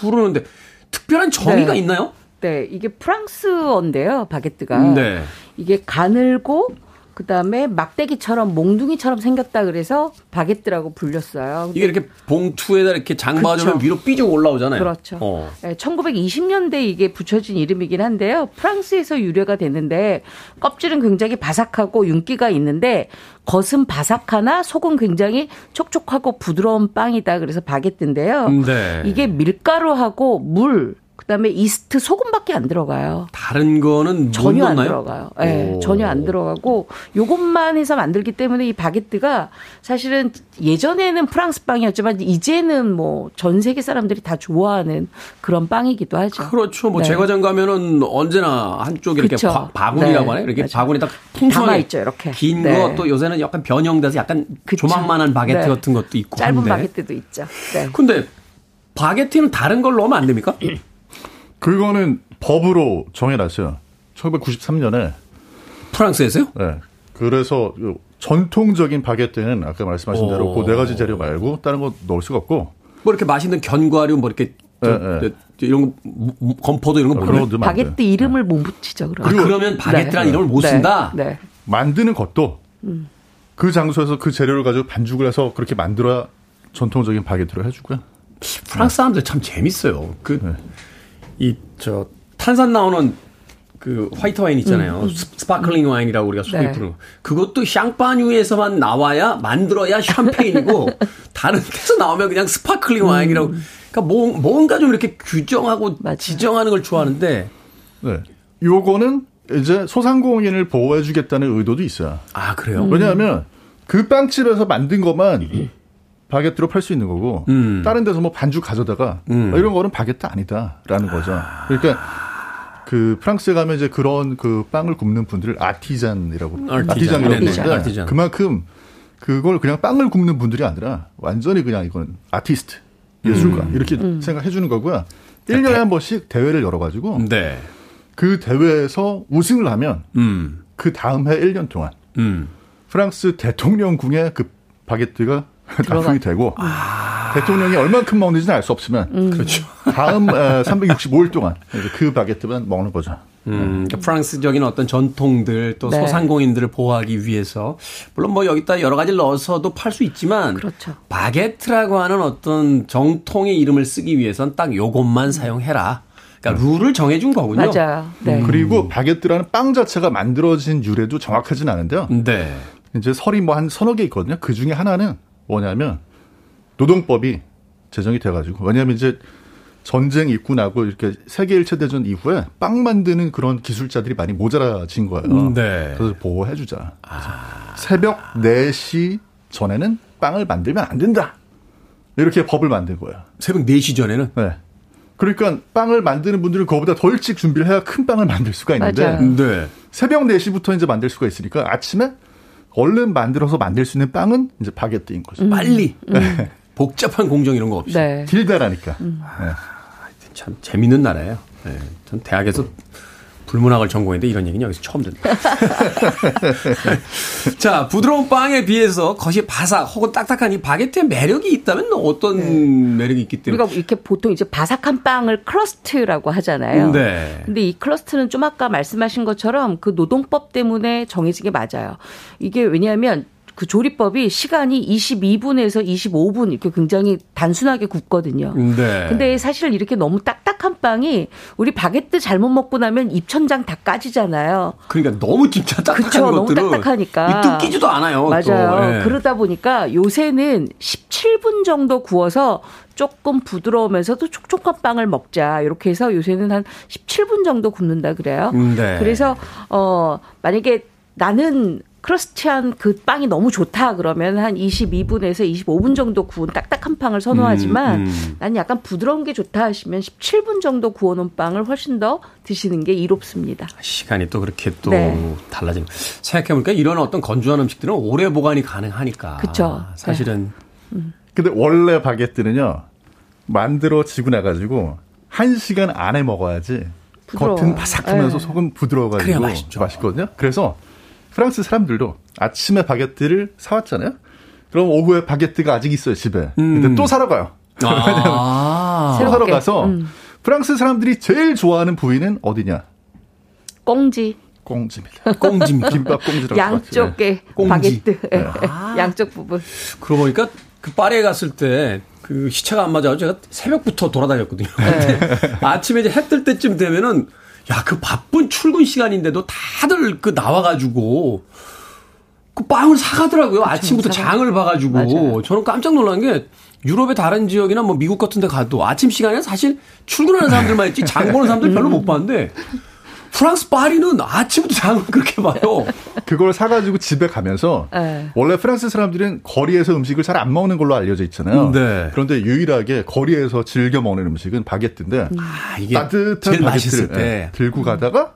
부르는데 특별한 정의가 네. 있나요? 네, 이게 프랑스어인데요, 바게트가. 네. 이게 가늘고 그다음에 막대기처럼 몽둥이처럼 생겼다 그래서 바게트라고 불렸어요. 이게 이렇게 봉투에다 이렇게 장봐주면 위로 삐죽 올라오잖아요. 그렇죠. 어. 네, 1920년대 이게 붙여진 이름이긴 한데요. 프랑스에서 유래가 됐는데 껍질은 굉장히 바삭하고 윤기가 있는데 겉은 바삭하나 속은 굉장히 촉촉하고 부드러운 빵이다. 그래서 바게트인데요. 네. 이게 밀가루하고 물 그다음에 이스트 소금밖에 안 들어가요. 다른 거는 전혀 안 넣나요? 들어가요. 네, 전혀 안 들어가고 요것만 해서 만들기 때문에 이 바게트가 사실은 예전에는 프랑스 빵이었지만 이제는 뭐 전 세계 사람들이 다 좋아하는 그런 빵이기도 하죠. 그렇죠. 뭐 네. 제과점 가면은 언제나 한쪽에 이렇게. 바, 바구니라고 네. 하나요? 이렇게 맞아요. 바구니 딱 풍성하게 담아있죠, 이렇게. 긴 네. 거또 요새는 약간 변형돼서 약간 그쵸. 조망만한 바게트 네. 같은 것도 있고 짧은 한데. 바게트도 있죠. 네. 근데 바게트는 다른 걸 넣으면 안 됩니까? (clears throat) 그거는 법으로 정해놨어요. 1993년에. 프랑스에서요? 네. 그래서 그 전통적인 바게트는 아까 말씀하신 대로 오. 그네 가지 재료 말고 다른 거 넣을 수가 없고 뭐 이렇게 맛있는 견과류 뭐 이렇게 저- 네, 네. 저- 이런 거 건포도 이런 거 그런. 바게트 이름을 못 붙이죠. 아, 그러면. 그러면 바게트라는 네. 이름을 못 네. 쓴다. 네. 만드는 것도 음. 그 장소에서 그 재료를 가지고 반죽을 해서 그렇게 만들어야 전통적인 바게트로 쳐주고요. 프랑스 사람들 참 재밌어요. 네. 그 이 저 탄산 나오는 그 화이트 와인 있잖아요. 음. 스- 스파클링 와인이라고 우리가 소위 네. 부르는 거. 그것도 샹파뉴에서만 나와야 만들어야 샴페인이고 (laughs) 다른 데서 나오면 그냥 스파클링 와인이라고. 그러니까 뭐, 뭔가 좀 이렇게 규정하고 맞아요. 지정하는 걸 좋아하는데 네. 요거는 이제 소상공인을 보호해주겠다는 의도도 있어요. 아 그래요? 왜냐하면 그 빵집에서 만든 것만 (laughs) 바게트로 팔 수 있는 거고 음. 다른 데서 뭐 반죽 가져다가 음. 이런 거는 바게트 아니다라는 거죠. 그러니까 그 프랑스에 가면 이제 그런 그 빵을 굽는 분들을 아티잔이라고 아티잔. 하는데 아티잔. 그만큼 그걸 그냥 빵을 굽는 분들이 아니라 완전히 그냥 이건 아티스트 예술가 음. 이렇게 생각해 주는 거고요. 1년에 한 번씩 대회를 열어 가지고 네. 그 대회에서 우승을 하면 음. 그 다음 해 1년 동안 음. 프랑스 대통령궁에 그 바게트가 납품이 되고 대통령이 얼만큼 먹는지는 알 수 없지만 그렇죠. 다음 365일 동안 그 바게트만 먹는 거죠. 음, 그러니까 프랑스적인 어떤 전통들 또 네. 소상공인들을 보호하기 위해서 물론 뭐 여기다 여러 가지를 넣어서도 팔 수 있지만 그렇죠. 바게트라고 하는 어떤 정통의 이름을 쓰기 위해선 딱 요것만 사용해라. 그러니까 룰을 정해준 거군요. 맞아요. 네. 그리고 바게트라는 빵 자체가 만들어진 유래도 정확하진 않은데요. 네. 이제 설이 뭐 한 서너 개 있거든요. 그 중에 하나는 뭐냐면 노동법이 제정이 돼가지고 왜냐하면 이제 전쟁 있고 나고 이렇게 세계 1차 대전 이후에 빵 만드는 그런 기술자들이 많이 모자라진 거예요. 음, 네. 그래서 보호해주자. 그래서 새벽 4시 전에는 빵을 만들면 안 된다. 이렇게 법을 만든 거예요. 새벽 4시 전에는 네. 그러니까 빵을 만드는 분들은 그거보다 더 일찍 준비를 해야 큰 빵을 만들 수가 있는데 맞아요. 네. 새벽 4시부터 이제 만들 수가 있으니까 아침에 얼른 만들어서 만들 수 있는 빵은 이제 바게트인 거죠. 빨리 복잡한 공정 이런 거 없이 네. 길다라니까. 네. 참 재밌는 나라예요. 네. 전 대학에서 불문학을 전공했는데 이런 얘기는 여기서 처음 듣네. (laughs) 자, 부드러운 빵에 비해서 겉이 바삭 혹은 딱딱한 이 바게트의 매력이 있다면 어떤 매력이 있기 때문에? 우리가 이렇게 보통 이제 바삭한 빵을 crust라고 하잖아요. 네. 근데 이 crust는 좀 아까 말씀하신 것처럼 그 노동법 때문에 정해진 게 맞아요. 이게 왜냐하면 그 조리법이 시간이 22분에서 25분 이렇게 굉장히 단순하게 굽거든요. 네. 근데 사실 이렇게 너무 딱딱한 빵이 우리 바게트 잘못 먹고 나면 입천장 다 까지잖아요. 그러니까 너무 진짜 딱딱한 그쵸, 너무 것들은 딱딱하니까. 이 뜯기지도 않아요. 맞아요. 또. 예. 그러다 보니까 요새는 17분 정도 구워서 조금 부드러우면서도 촉촉한 빵을 먹자. 이렇게 해서 요새는 한 17분 정도 굽는다 그래요. 음, 네. 그래서 어 만약에 나는 크러스티한 그 빵이 너무 좋다 그러면 한 22분에서 25분 정도 구운 딱딱한 빵을 선호하지만 음, 음. 난 약간 부드러운 게 좋다 하시면 17분 정도 구워놓은 빵을 훨씬 더 드시는 게 이롭습니다. 시간이 또 그렇게 또 네. 달라지는. 생각해보니까 이런 어떤 건조한 음식들은 오래 보관이 가능하니까. 그쵸. 사실은. 근데 원래 바게트는요 만들어지고 나가지고 한 시간 안에 먹어야지 부드러워요. 겉은 바삭하면서 네. 속은 부드러워가지고 맛있죠. 맛있거든요. 그래서 프랑스 사람들도 아침에 바게트를 사왔잖아요. 그럼 오후에 바게트가 아직 있어요 집에. 근데 음. 또 사러 가요. 아. (laughs) 또 사러. 가서 음. 프랑스 사람들이 제일 좋아하는 부위는 어디냐? 꽁지. 꽁지입니다. 꽁지입니다. (laughs) 김밥 꽁지라고 양쪽에 꽁지. 바게트 네. 양쪽 부분 그러고 보니까 그 파리에 갔을 때 그 시차가 안 맞아서 제가 새벽부터 돌아다녔거든요. 네. 근데 아침에 이제 해 뜰 때쯤 되면은 야, 그 바쁜 출근 시간인데도 다들 그 나와가지고 그 빵을 사가더라고요. 아침부터 장을 봐가지고. 맞아요. 저는 깜짝 놀란 게 유럽의 다른 지역이나 뭐 미국 같은 데 가도 아침 시간에 사실 출근하는 사람들만 있지 (laughs) 장 보는 사람들 별로 못 봤는데 프랑스 파리는 아침부터 장을 그렇게 봐요. (laughs) 그걸 사가지고 집에 가면서 네. 원래 프랑스 사람들은 거리에서 음식을 잘 안 먹는 걸로 알려져 있잖아요. 네. 그런데 유일하게 거리에서 즐겨 먹는 음식은 바게트인데 아, 이게 따뜻한 제일 바게트를 맛있을 때. 예, 들고 가다가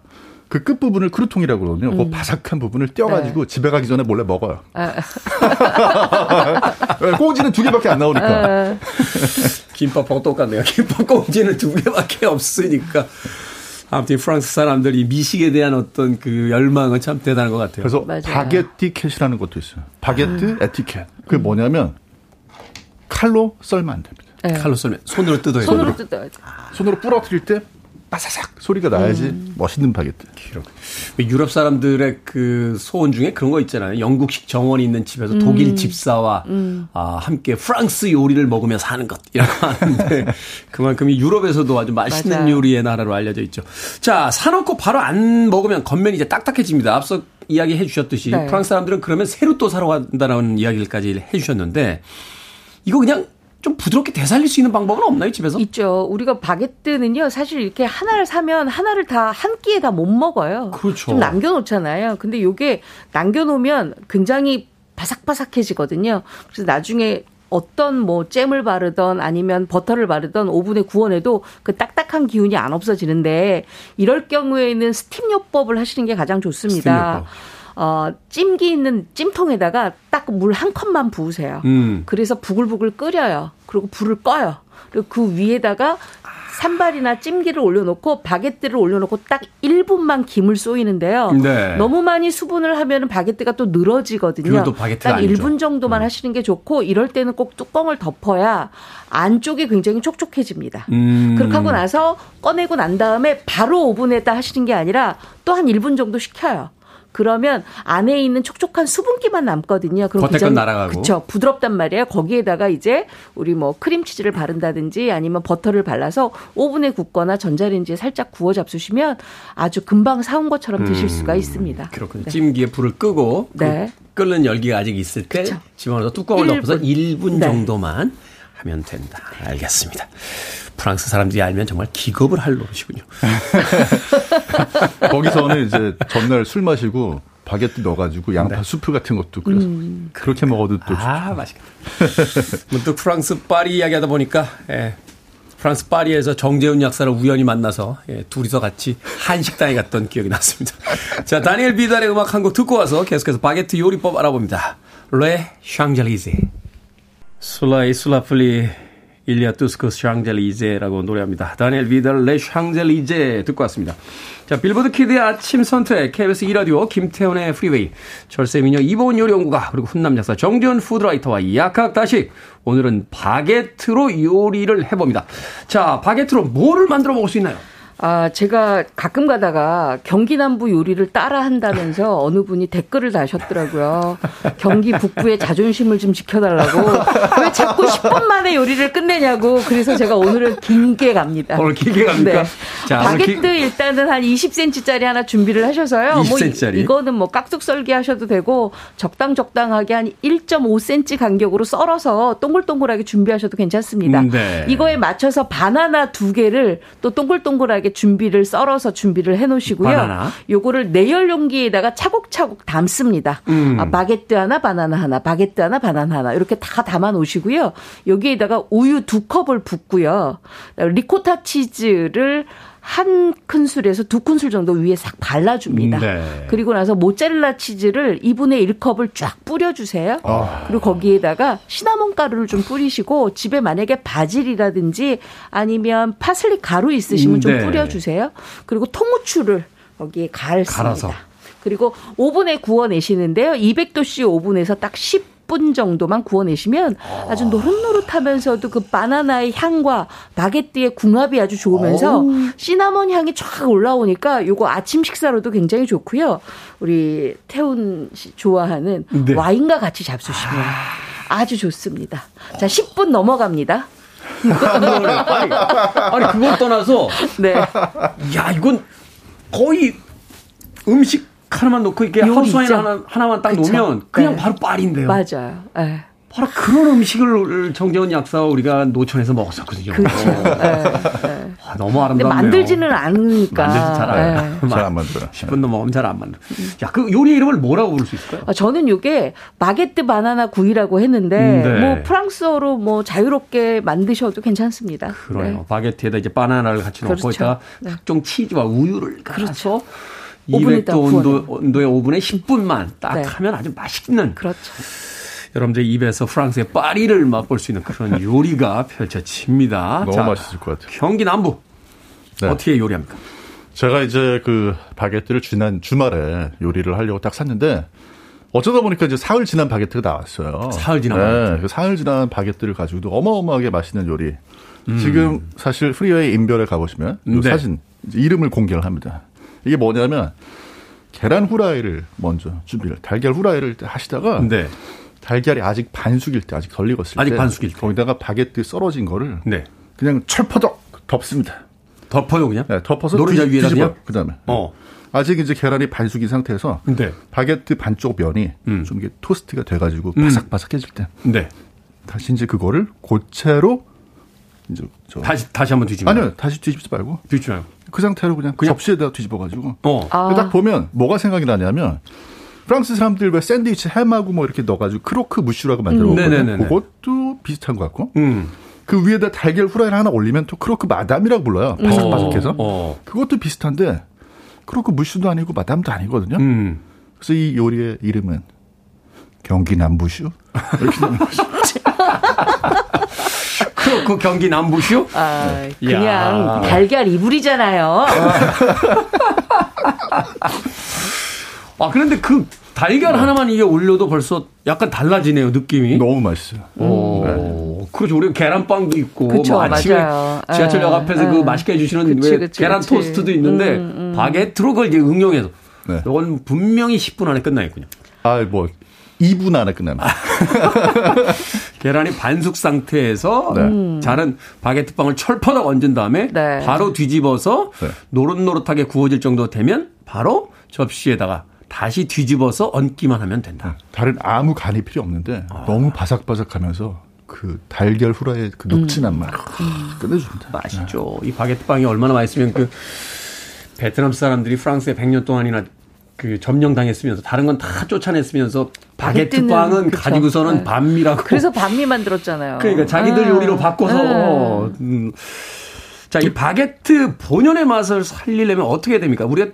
그 끝 부분을 크루통이라고 그러거든요. 그 바삭한 부분을 떼어가지고 네. 집에 가기 전에 몰래 먹어요. 아. (laughs) 예, 꽁지는 두 개밖에 안 나오니까. (laughs) 김밥하고 똑같네요. 김밥 꽁지는 두 개밖에 없으니까. 아무튼 프랑스 사람들이 미식에 대한 어떤 그 열망은 참 대단한 것 같아요. 그래서 맞아요. 바게티켓이라는 것도 있어요. 바게트 아. 에티켓. 그게 뭐냐면 칼로 썰면 안 됩니다. 네. 칼로 썰면 손으로 뜯어야 돼요. 손으로 뜯어야 돼. 손으로 부러뜨릴 때 바사삭 소리가 나야지 음. 멋있는 바게트. 유럽 사람들의 그 소원 중에 그런 거 있잖아요. 영국식 정원이 있는 집에서 음. 독일 집사와 음. 아, 함께 프랑스 요리를 먹으며 사는 것 이라고 (laughs) 하는데 그만큼 유럽에서도 아주 맛있는 맞아. 요리의 나라로 알려져 있죠. 자, 사놓고 바로 안 먹으면 겉면이 이제 딱딱해집니다. 앞서 이야기해 주셨듯이 네. 프랑스 사람들은 그러면 새로 또 사러 간다는 이야기까지 해 주셨는데 이거 그냥 좀 부드럽게 되살릴 수 있는 방법은 없나요, 집에서? 있죠. 우리가 바게트는요, 사실 이렇게 하나를 사면 하나를 다 한 끼에 다 못 먹어요. 그렇죠. 좀 남겨놓잖아요. 근데 요게 남겨놓으면 굉장히 바삭바삭해지거든요. 그래서 나중에 어떤 뭐 잼을 바르던 아니면 버터를 바르던 오븐에 구워내도 그 딱딱한 기운이 안 없어지는데 이럴 경우에는 스팀 요법을 하시는 게 가장 좋습니다. 어, 찜기 있는 찜통에다가 딱 물 한 컵만 부으세요. 음. 그래서 부글부글 끓여요. 그리고 불을 꺼요. 그리고 그 위에다가 산발이나 찜기를 올려놓고 바게트를 올려놓고 딱 1분만 김을 쏘이는데요. 네. 너무 많이 수분을 하면 바게트가 또 늘어지거든요. 딱 아니죠. 1분 정도만 음. 하시는 게 좋고 이럴 때는 꼭 뚜껑을 덮어야 안쪽이 굉장히 촉촉해집니다. 음. 그렇게 하고 나서 꺼내고 난 다음에 바로 오븐에다 하시는 게 아니라 또 한 1분 정도 식혀요. 그러면 안에 있는 촉촉한 수분기만 남거든요. 그럼 겉에 건 날아가고. 그렇죠. 부드럽단 말이에요. 거기에다가 이제 우리 뭐 크림치즈를 바른다든지 아니면 버터를 발라서 오븐에 굽거나 전자레인지에 살짝 구워 잡수시면 아주 금방 사온 것처럼 드실 음, 수가 있습니다. 그렇군요. 네. 찜기에 불을 끄고 그 네. 그 끓는 열기가 아직 있을 때 그쵸. 집어넣어서 뚜껑을 1분. 덮어서 1분 정도만 하면 된다. 알겠습니다. 프랑스 사람들이 알면 정말 기겁을 할 노릇이군요. (laughs) 거기서는 이제 전날 술 마시고 바게트 넣어가지고 양파 네. 수프 같은 것도 끓여서 음. 그렇게 먹어도 또 아, 맛있겠다. (laughs) 문득 프랑스 파리 이야기하다 보니까 예, 프랑스 파리에서 정재훈 약사를 우연히 만나서 예, 둘이서 같이 한식당에 갔던 기억이 났습니다. (laughs) 자, 다니엘 비달의 음악 한 곡 듣고 와서 계속해서 바게트 요리법 알아봅니다. 레 샹젤리제 술라이 술라플리 일리아 투스코스 샹젤리제라고 노래합니다. 다니엘 비달 Les Champs-Élysées 듣고 왔습니다. 자, 빌보드 키드의 아침 선택, KBS 2라디오, 김태훈의 프리웨이, 절세미녀 이보은 요리연구가, 그리고 훈남 작가 정지훈 food writer와 약학다시, 오늘은 바게트로 요리를 해봅니다. 자, 바게트로 뭐를 만들어 먹을 수 있나요? 아, 제가 가끔 가다가 경기 남부 요리를 따라 한다면서 (laughs) 어느 분이 댓글을 다셨더라고요. 경기 북부의 자존심을 좀 지켜달라고. 왜 자꾸 10분 만에 요리를 끝내냐고. 그래서 제가 오늘은 긴게 갑니다. 오늘 길게 갑니까? 네. 자, 바게트 기... 일단은 한 20cm짜리 하나 준비를 하셔서요. 20cm짜리? 뭐 이 거는 뭐 깍둑 썰기 하셔도 되고 적당 적당하게 한 1.5cm 간격으로 썰어서 동글동글하게 준비하셔도 괜찮습니다. 음, 네. 이거에 맞춰서 바나나 두 개를 또 동글동글하게 간단하게 준비를 썰어서 준비를 해 놓으시고요. 바나나. 요거를 내열 용기에다가 차곡차곡 담습니다. 음. 아, 바게트 하나, 바나나 하나, 바게트 하나, 바나나 하나 이렇게 다 담아 놓으시고요. 여기에다가 우유 두 컵을 붓고요. 리코타 치즈를 한 큰술에서 두 큰술 정도 위에 싹 발라줍니다. 네. 그리고 나서 모짜렐라 치즈를 2분의 1컵을 쫙 뿌려주세요. 아. 그리고 거기에다가 시나몬 가루를 좀 뿌리시고 집에 만약에 바질이라든지 아니면 파슬리 가루 있으시면 좀 네. 뿌려주세요. 그리고 통후추를 거기에 갈습니다. 갈아서. 그리고 오븐에 구워내시는데요. 200도씨 오븐에서 딱 10. 10분 정도만 구워내시면 아주 노릇노릇하면서도 그 바나나의 향과 바게트의 궁합이 아주 좋으면서 시나몬 향이 쫙 올라오니까 요거 아침 식사로도 굉장히 좋고요. 우리 태훈 씨 좋아하는 네. 와인과 같이 잡수시면 아주 좋습니다. 자, 10분 넘어갑니다. 아니, 아니 그걸 떠나서 네. 야, 이건 거의 음식 하나만 넣고 이렇게 하우스와인 하나, 하나만 딱 그쵸? 놓으면 그냥 네. 바로 빨인데요. 맞아요. 네. 바로 그런 음식을 정재원 약사와 우리가 노천에서 먹었었거든요. 그렇죠. 네. 네. 아, 너무 아름답네요. 만들지는 않으니까. 만들지 잘안 네. 잘안 만들어. 10분 넘어가면 잘 안 만들어. 야, 그 요리 이름을 뭐라고 부를 수 있을까요? 아, 저는 이게 바게트 바나나 구이라고 했는데 음, 네. 뭐 프랑스어로 뭐 자유롭게 만드셔도 괜찮습니다. 그래요. 네. 바게트에다 이제 바나나를 같이 넣고 그렇죠. 있다가 네. 각종 치즈와 우유를 그렇죠. 200도 온도, 온도의 오븐에 10분만 딱 네. 하면 아주 맛있는. 그렇죠. 여러분들 입에서 프랑스의 파리를 맛볼 수 있는 그런 (laughs) 요리가 펼쳐집니다. 너무 자, 맛있을 것 같아요. 경기 남부. 네. 어떻게 요리합니까? 제가 이제 그 바게트를 지난 주말에 요리를 하려고 딱 샀는데 어쩌다 보니까 이제 사흘 지난 바게트가 나왔어요. 사흘 지난 네, 바게트. 그 사흘 지난 바게트를 가지고도 어마어마하게 맛있는 요리. 지금 사실 프리웨이 인별에 가보시면 이 음. 네. 사진 이름을 공개를 합니다. 이게 뭐냐면 계란 후라이를 먼저 준비를 달걀 후라이를 하시다가 네. 달걀이 아직 반숙일 때 아직 덜 익었을 아직 때 반숙일 때. 거기다가 바게트 썰어진 거를 네. 그냥 철퍼덕 덮습니다. 덮어요 그냥. 네, 덮어서 노른자 위에다 뒤집어요. 그다음에 어. 아직 이제 계란이 반숙인 상태에서 네. 바게트 반쪽 면이 음. 좀 이게 토스트가 돼가지고 바삭바삭해질 때 네. 다시 이제 그거를 고체로 이제 저 다시 다시 한번 뒤집어. 아니요 다시 뒤집지 말고 뒤집어요. 그 상태로 그냥, 그냥- 접시에다 뒤집어가지고 어. 아. 딱 보면 뭐가 생각이 나냐면 프랑스 사람들 왜 샌드위치 햄하고 뭐 이렇게 넣어가지고 크로크 무슈라고 만들어 음. 먹거든요. 네네네네. 그것도 비슷한 것 같고 음. 그 위에다 달걀 후라이를 하나 올리면 또 크로크 마담이라고 불러요. 바삭바삭해서 어. 그것도 비슷한데 크로크 무슈도 아니고 마담도 아니거든요. 음. 그래서 이 요리의 이름은 경기 남부슈 이렇게 (laughs) 거죠. (laughs) 그, 그 경기 남부시오? 아, 네. 야. 그냥 달걀 이불이잖아요. (laughs) 아 그런데 그 달걀 하나만 이게 올려도 벌써 약간 달라지네요 느낌이. 너무 맛있어요. 오, 그렇죠. 우리 계란빵도 있고, 그쵸, 뭐 아침에 맞아요. 지하철역 예, 앞에서 예. 그 맛있게 해주시는 그치, 왜 그치, 계란 그치. 음, 토스트도 있는데 바게트로 그걸 이제 응용해서 네. 이건 분명히 10분 안에 끝나겠군요. 아, 뭐 2분 안에 끝납니다. (laughs) 계란이 반숙 상태에서 네. 자른 바게트 빵을 철퍼덕 얹은 다음에 네. 바로 뒤집어서 네. 노릇노릇하게 구워질 정도 되면 바로 접시에다가 다시 뒤집어서 얹기만 하면 된다. 다른 아무 간이 필요 없는데 너무 바삭바삭하면서 그 달걀 후라이의 그 녹진한 맛 끝내줍니다. 맛있죠. 이 바게트 빵이 얼마나 맛있으면 그 베트남 사람들이 프랑스에 100년 동안이나 그 점령당했으면서 다른 건 다 쫓아냈으면서 바게트 바게트는 빵은 그쵸. 가지고서는 네. 반미라고. 그래서 반미 만들었잖아요. 그러니까 자기들 아. 요리로 바꿔서. 음. 자, 이 바게트 본연의 맛을 살리려면 어떻게 해야 됩니까? 우리가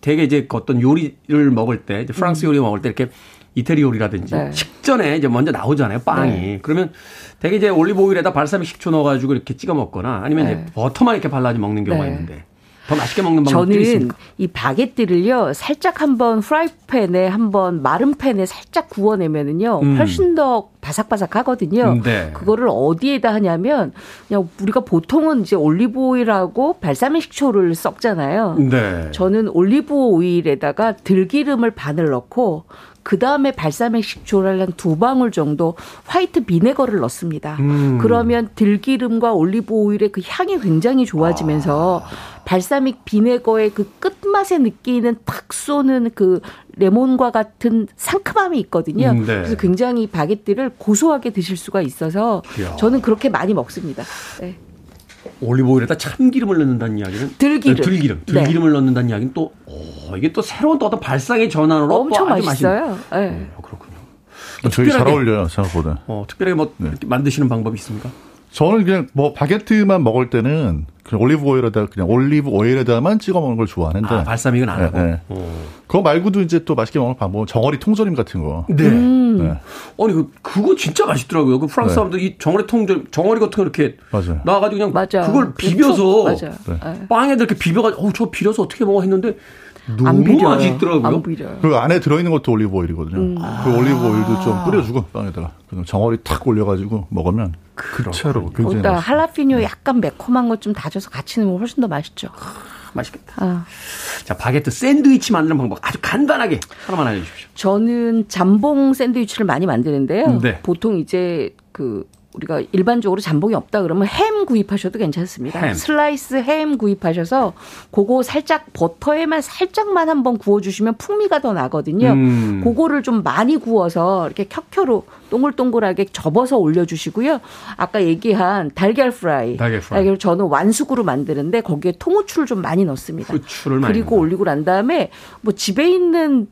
되게 이제 어떤 요리를 먹을 때, 이제 프랑스 요리 먹을 때 이렇게 이태리 요리라든지 네. 식전에 이제 먼저 나오잖아요, 빵이. 네. 그러면 되게 이제 올리브 오일에다 발사믹 식초 넣어가지고 이렇게 찍어 먹거나 아니면 네. 이제 버터만 이렇게 발라서 먹는 경우가 네. 있는데 더 맛있게 먹는 방법이 저는? 이 바게트를요 살짝 한번 프라이팬에 한번 마른 팬에 살짝 구워내면은요 음. 훨씬 더 바삭바삭하거든요. 음, 네. 그거를 어디에다 하냐면 그냥 우리가 보통은 이제 올리브 오일하고 발사믹 식초를 섞잖아요. 네. 저는 올리브 오일에다가 들기름을 반을 넣고 그 다음에 발사믹 식초를 한 두 방울 정도 white vinegar를 넣습니다. 음. 그러면 들기름과 올리브 오일의 그 향이 굉장히 좋아지면서 발사믹 비네거의 그 끝맛에 느끼는 탁 쏘는 그 레몬과 같은 상큼함이 있거든요. 음, 네. 그래서 굉장히 바게트를 고소하게 드실 수가 있어서. 저는 그렇게 많이 먹습니다. 네. 올리브 오일에다 참기름을 넣는다는 이야기는 들기름. 네, 들기름, 네. 들기름을 넣는다는 이야기는 또 오, 이게 또 새로운 또 어떤 발상의 전환으로 엄청 또 아주 맛있어요. 네. 맛있는- 어, 그렇군요. 저희 잘 어울려요 생각보다. 어, 특별하게 뭐 네. 이렇게 만드시는 방법이 있습니까? 저는 그냥 뭐 바게트만 먹을 때는 그냥 올리브 오일에다 그냥 올리브 오일에다만 찍어 먹는 걸 좋아하는데 아, 발사믹은 안 네, 하고. 네. 어. 그거 말고도 이제 또 맛있게 먹는 방법은 정어리 통조림 같은 거. 네. 네. 아니 그 그거 진짜 맛있더라고요. 그 프랑스 네. 사람들 이 정어리 통절 정어리 같은 거 이렇게 맞아요. 나와가지고 그냥 맞아. 그걸 그 비벼서 톡, 맞아. 네. 네. 빵에다 이렇게 비벼가지고 어저 비려서 어떻게 먹어 했는데 안 너무 비려요. 맛있더라고요. 안 비려요. 그 안에 들어있는 것도 올리브 오일이거든요. 음. 그 올리브 오일도 좀 뿌려주고 빵에다가 그다음 정어리 탁 올려가지고 먹으면 그 채로 굉장히 맛있어요. 할라피뇨 약간 매콤한 것 좀 다져서 같이 넣으면 훨씬 더 맛있죠. 맛있겠다. 아. 자 바게트 샌드위치 만드는 방법 아주 간단하게 하나만 알려주십시오. 저는 잠봉 샌드위치를 많이 만드는데요. 네. 보통 이제 그 우리가 일반적으로 잠봉이 없다 그러면 햄 구입하셔도 괜찮습니다. 햄. 슬라이스 햄 구입하셔서 그거 살짝 버터에만 살짝만 한번 구워주시면 풍미가 더 나거든요. 음. 그거를 좀 많이 구워서 이렇게 켜켜로 동글동글하게 접어서 올려주시고요. 아까 얘기한 달걀 프라이. 달걀 프라이. 달걀 저는 완숙으로 만드는데 거기에 통후추를 좀 많이 넣습니다. 후추를 많이 그리고 넣는다. 올리고 난 다음에 뭐 집에 있는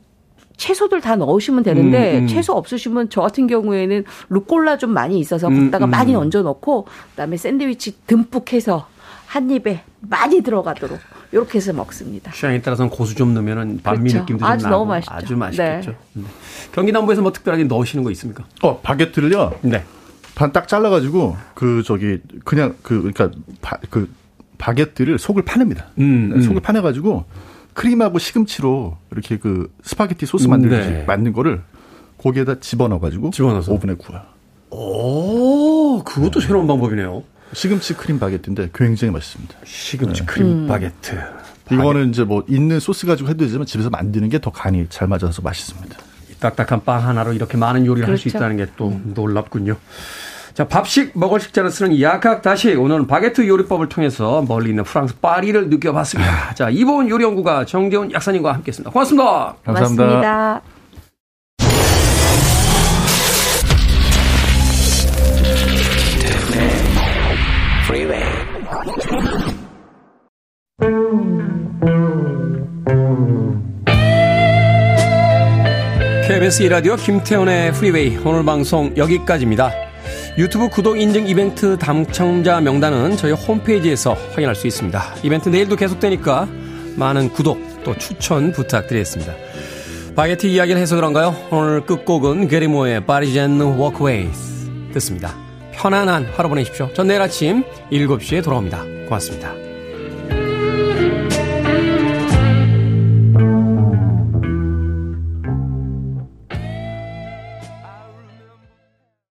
채소들 다 넣으시면 되는데 음, 음. 채소 없으시면 저 같은 경우에는 루꼴라 좀 많이 있어서 음, 걷다가 음. 많이 얹어 넣고 그다음에 샌드위치 듬뿍 해서 한 입에 많이 들어가도록 이렇게 해서 먹습니다. 취향에 따라서는 고수 좀 넣으면은 반미 그렇죠. 느낌도 좀 아주 나고 너무 맛있죠. 아주 맛있겠죠. 네. 경기 남부에서 뭐 특별하게 넣으시는 거 있습니까? 어 바게트를요 네. 반 딱 잘라가지고 그 저기 그냥 그 그러니까 바, 그 바게트를 속을 파냅니다. 음, 네, 음. 속을 파내가지고 크림하고 시금치로 이렇게 그 스파게티 소스 만들듯이 네. 만든 거를 고기에다 집어넣어가지고 집어넣어서. 오븐에 구워요. 오, 그것도 새로운 방법이네요. 시금치 크림 바게트인데 굉장히 맛있습니다. 시금치 크림 바게트. 이거는 이제 뭐 있는 소스 가지고 해도 되지만 집에서 만드는 게 더 간이 잘 맞아서 맛있습니다. 딱딱한 빵 하나로 이렇게 많은 요리를 할수 그렇죠. 있다는 게 또 놀랍군요. 자, 밥식 먹을 식자를 쓰는 약학다식. 오늘은 바게트 요리법을 통해서 멀리 있는 프랑스 파리를 느껴봤습니다. 자, 이보은 요리연구가 정재훈 약사님과 함께했습니다. 고맙습니다. 감사합니다. 맞습니다. KBS 이라디오 김태훈의 프리웨이 오늘 방송 여기까지입니다. 유튜브 구독 인증 이벤트 당첨자 명단은 저희 홈페이지에서 확인할 수 있습니다. 이벤트 내일도 계속되니까 많은 구독 또 추천 부탁드리겠습니다. 바게트 이야기를 해서 그런가요? 오늘 끝곡은 게리 무어의 Parisienne Walkways 듣습니다. 편안한 하루 보내십시오. 전 내일 아침 7시에 돌아옵니다. 고맙습니다.